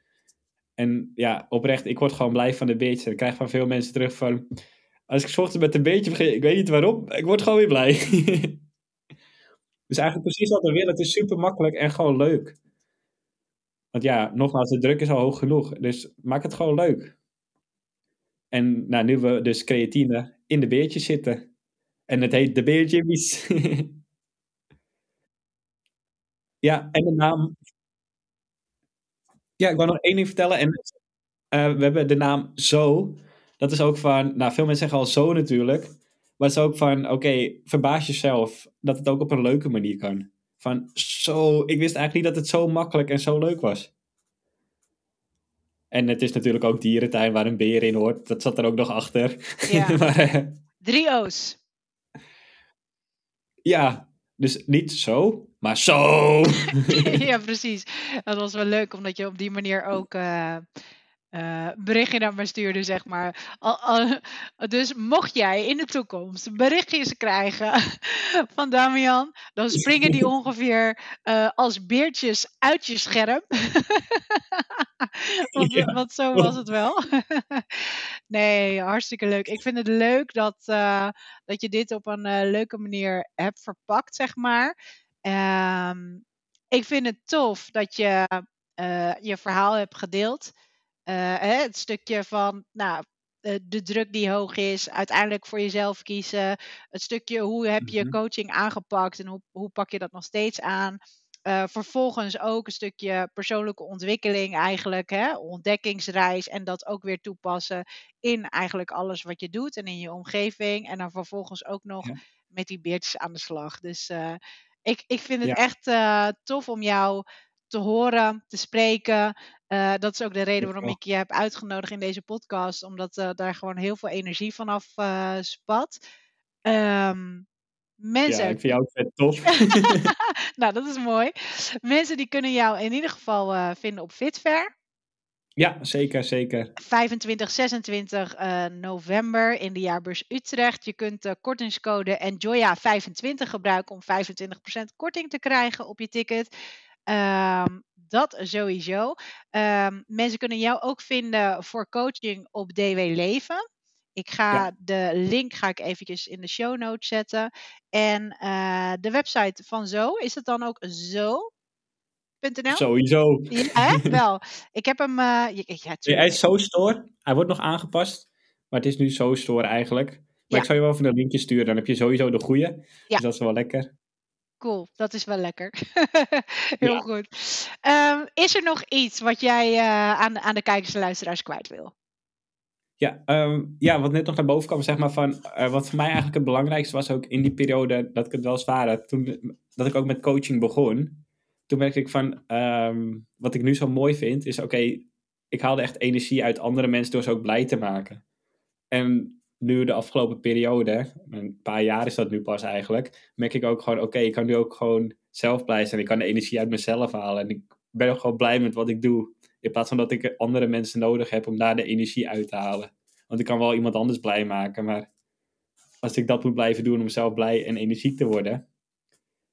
En ja, oprecht, ik word gewoon blij van de beertjes. En ik krijg van veel mensen terug van... Als ik 's met een beertje begin, ik weet niet waarom, ik word gewoon weer blij. dus eigenlijk precies wat we willen. Het is super makkelijk en gewoon leuk. Want ja, nogmaals, de druk is al hoog genoeg. Dus maak het gewoon leuk. En nou, nu we dus creatine in de beertjes zitten. En het heet de Beerjimmies. ja, en de naam... Ja, ik wou nog één ding vertellen. En eh, we hebben de naam Zo. Dat is ook van... Nou, veel mensen zeggen al Zo natuurlijk. Maar het is ook van... Oké, verbaas jezelf dat het ook op een leuke manier kan. Van zo... Ik wist eigenlijk niet dat het zo makkelijk en zo leuk was. En het is natuurlijk ook dierentuin waar een beer in hoort. Dat zat er ook nog achter. Ja. maar eh, Drie O's. ja, dus niet zo, maar zo. ja, precies. Dat was wel leuk, omdat je op die manier ook eh eh, berichtje naar me stuurde, zeg maar. Dus mocht jij in de toekomst berichtjes krijgen van Damian, dan springen die ongeveer eh, als beertjes uit je scherm. want, Ja. want zo was het wel. nee, hartstikke leuk. Ik vind het leuk dat, dat je dit op een leuke manier hebt verpakt, zeg maar. Ehm, ik vind het tof dat je eh, je verhaal hebt gedeeld. Eh, hè, het stukje van nou, eh, de druk die hoog is, uiteindelijk voor jezelf kiezen. Het stukje hoe heb je Mhm. coaching aangepakt en hoe, hoe pak je dat nog steeds aan. Vervolgens ook een stukje persoonlijke ontwikkeling eigenlijk, hè? ontdekkingsreis en dat ook weer toepassen in eigenlijk alles wat je doet en in je omgeving. En dan vervolgens ook nog Ja. met die beertjes aan de slag. Dus ik, ik vind het Ja. echt eh, tof om jou te horen, te spreken. Eh, dat is ook de reden waarom ik je heb uitgenodigd in deze podcast, omdat eh, daar gewoon heel veel energie vanaf eh spat. Ehm, Ja, mensen ik vind jou ook vet tof. nou, dat is mooi. Mensen die kunnen jou in ieder geval vinden op Fitfair. Ja, zeker, zeker. 25, 26 eh, november in de jaarbeurs Utrecht. Je kunt de kortingscode Enjoya25 gebruiken om 25% korting te krijgen op je ticket. Ehm, dat sowieso. Ehm, mensen kunnen jou ook vinden voor coaching op DW Leven. Ik ga Ja. de link ga ik eventjes in de show notes zetten. En eh, de website van Zo, is het dan ook zo.nl? Sowieso. Ja, hè? wel. Ik heb hem. eh, ja, ja, hij is zo store. Hij wordt nog aangepast. Maar het is nu zo store eigenlijk. Maar Ja. ik zou je wel even een linkje sturen. Dan heb je sowieso de goede. Ja. Dus dat is wel lekker. Cool, dat is wel lekker. Heel goed. Ehm, is er nog iets wat jij eh, aan, aan de kijkers en luisteraars kwijt wil? Ja, ehm, ja, wat net nog naar boven kwam, zeg maar van, eh, wat voor mij eigenlijk het belangrijkste was ook in die periode dat ik het wel zwaar had, toen dat ik ook met coaching begon, toen merkte ik van, ehm, wat ik nu zo mooi vind, is oké, ik haalde echt energie uit andere mensen door ze ook blij te maken. En nu de afgelopen periode, een paar jaar is dat nu pas eigenlijk, merk ik ook gewoon, oké, ik kan nu ook gewoon zelf blij zijn. Ik kan de energie uit mezelf halen en ik ben ook gewoon blij met wat ik doe. In plaats van dat ik andere mensen nodig heb om daar de energie uit te halen. Want ik kan wel iemand anders blij maken, maar als ik dat moet blijven doen om zelf blij en energiek te worden,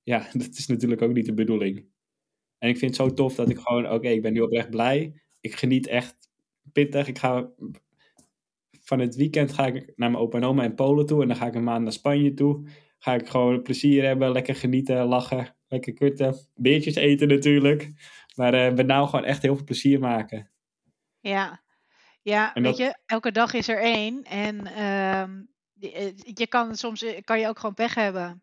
ja, dat is natuurlijk ook niet de bedoeling. En ik vind het zo tof dat ik gewoon, oké, ik ben nu oprecht blij. Ik geniet echt pittig. Ik ga van het weekend ga ik naar mijn opa en oma in Polen toe en dan ga ik een maand naar Spanje toe. Ga ik gewoon plezier hebben, lekker genieten, lachen, lekker kutten, beertjes eten natuurlijk. Maar eh met nou gewoon echt heel veel plezier maken. Ja, ja En weet dat- je, elke dag is er één. En ehm, je, kan soms kan je ook gewoon pech hebben.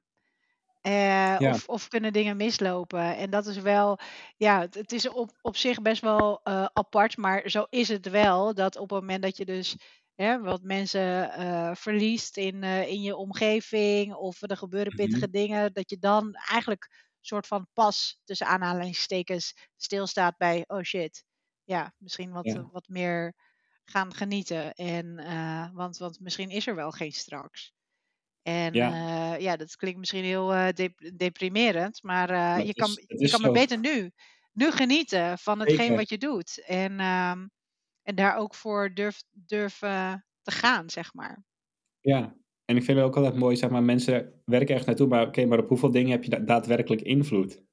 Eh, Ja. of, of kunnen dingen mislopen. En dat is wel, ja, het, het is op, op zich best wel eh, apart, maar zo is het wel. Dat op het moment dat je dus hè, wat mensen eh, verliest in, in je omgeving, of er gebeuren Mhm. pittige dingen, dat je dan eigenlijk soort van pas tussen aanhalingstekens stilstaat bij, oh shit, ja, misschien wat, Ja. wat meer gaan genieten. En, want, want misschien is er wel geen straks. En Ja. ja, ja dat klinkt misschien heel eh, dep- deprimerend, maar eh, je kan, is- je kan maar beter nu, nu genieten van hetgeen wat je doet. En, ehm, en daar ook voor durf, durven te gaan, zeg maar. Ja, en ik vind het ook altijd mooi, zeg maar, mensen werken ergens naartoe, maar oké, maar op hoeveel dingen heb je da- daadwerkelijk invloed?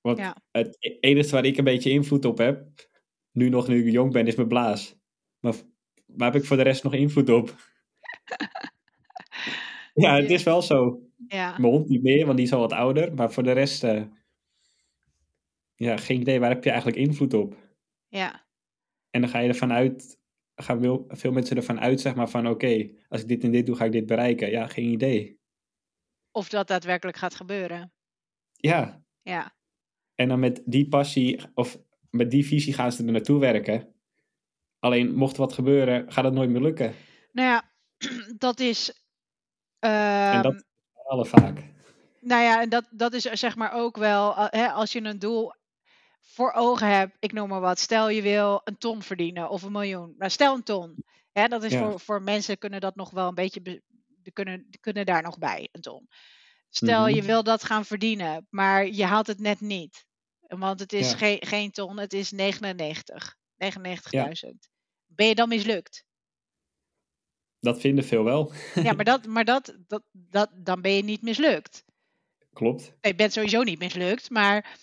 Want Ja. het e- enige waar ik een beetje invloed op heb, nu nog nu ik jong ben, is mijn blaas. Maar waar heb ik voor de rest nog invloed op? ja, het is wel zo. Ja, Mijn hond niet meer, want die is al wat ouder, maar voor de rest, eh, ja, geen idee, waar heb je eigenlijk invloed op? ja, En dan ga je ervan uit, gaan veel, veel mensen ervan uit, zeg maar, van oké, als ik dit en dit doe, ga ik dit bereiken. Ja, geen idee. of dat daadwerkelijk gaat gebeuren. Ja, Ja, en dan met die passie, of met die visie gaan ze er naartoe werken. Alleen, mocht wat gebeuren, gaat het nooit meer lukken. nou ja, dat is. En ehm, dat alle vaak. Nou ja, en dat, dat is zeg maar ook wel, eh, hè, als je een doel voor ogen hebt, ik noem maar wat, stel je wil een ton verdienen of een miljoen. Nou, stel een ton. Hè, dat is Ja. voor, voor mensen kunnen dat nog wel een beetje, kunnen, kunnen daar nog bij, een ton. Stel Mhm. je wil dat gaan verdienen, maar je haalt het net niet. Want het is Ja. geen, geen ton, het is 99. 99.000. Ben je dan mislukt? Dat vinden veel wel. Ja, maar, dat, maar dat, dat, dat, dan ben je niet mislukt. Klopt. je bent sowieso niet mislukt, maar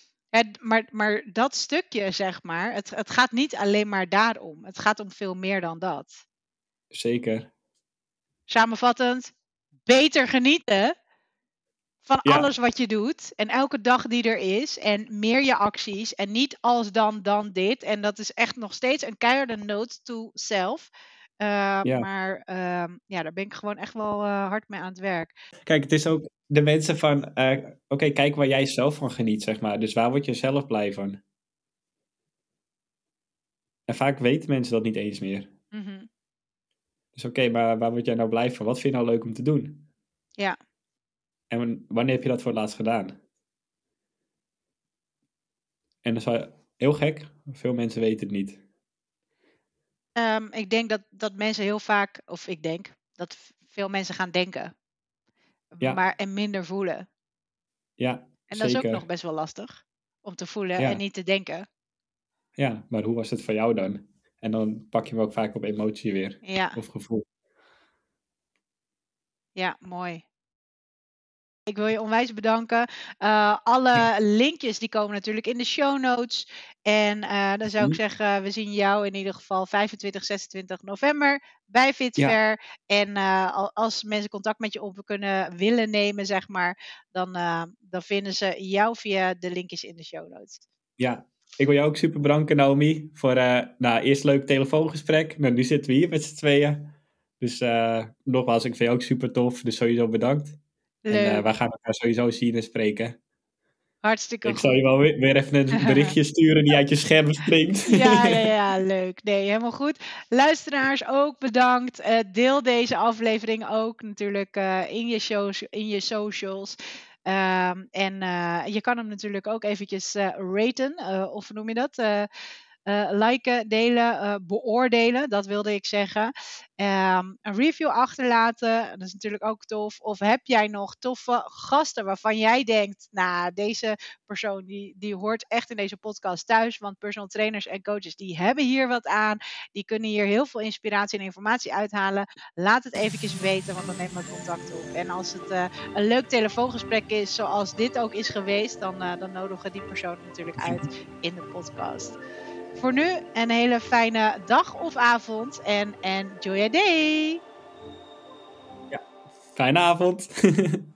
maar, maar dat stukje, zeg maar, het, het gaat niet alleen maar daarom. Het gaat om veel meer dan dat. Zeker. Samenvattend, beter genieten van Ja. alles wat je doet. En elke dag die er is. En meer je acties. En niet als dan, dan dit. En dat is echt nog steeds een keiharde note to self. Ja. Maar ehm, ja, daar ben ik gewoon echt wel uh, hard mee aan het werk. Kijk, het is ook de mensen van, uh, oké, kijk waar jij zelf van geniet, zeg maar. Dus waar word je zelf blij van? En vaak weten mensen dat niet eens meer. Mm -hmm. Dus oké, maar waar word jij nou blij van? Wat vind je nou leuk om te doen? Ja. En wanneer heb je dat voor het laatst gedaan? En dat is heel gek. Veel mensen weten het niet. Um, ik denk dat, dat mensen heel vaak, of ik denk dat veel mensen gaan denken. Ja. Maar en minder voelen. Ja. En dat zeker. is ook nog best wel lastig. Om te voelen Ja. en niet te denken. Ja, maar hoe was het voor jou dan? En dan pak je hem ook vaak op emotie weer. Ja, Of gevoel. ja mooi. Ik wil je onwijs bedanken. Uh, alle linkjes die komen natuurlijk in de show notes. En uh, dan zou ik Mhm. zeggen, we zien jou in ieder geval 25, 26 november bij Fitfair. En uh, als mensen contact met je op kunnen willen nemen, zeg maar, dan, uh, dan vinden ze jou via de linkjes in de show notes. Ja, ik wil jou ook super bedanken, Naomi, voor nou, eerst leuk telefoongesprek. Nou, nu zitten we hier met z'n tweeën. Dus nogmaals, ik vind je ook super tof. Dus sowieso bedankt. Leuk. En wij gaan elkaar sowieso zien en spreken. Hartstikke ik goed. zal je wel weer, weer even een berichtje sturen die uit je scherm springt. ja, ja, ja, leuk. Nee, helemaal goed. Luisteraars, ook bedankt. Uh, deel deze aflevering ook natuurlijk uh, in, je shows, in je socials. Um, en uh, je kan hem natuurlijk ook eventjes raten, of hoe noem je dat? Uh, liken, delen, uh, beoordelen, dat wilde ik zeggen. Um, een review achterlaten, dat is natuurlijk ook tof. Of heb jij nog toffe gasten waarvan jij denkt, nou, deze persoon die, die hoort echt in deze podcast thuis, want personal trainers en coaches die hebben hier wat aan, die kunnen hier heel veel inspiratie en informatie uithalen. Laat het eventjes weten, want dan nemen we contact op. En als het uh, een leuk telefoongesprek is, zoals dit ook is geweest, dan, dan nodigen we die persoon natuurlijk uit in de podcast. Voor nu een hele fijne dag of avond en enjoy your day. Ja, fijne avond.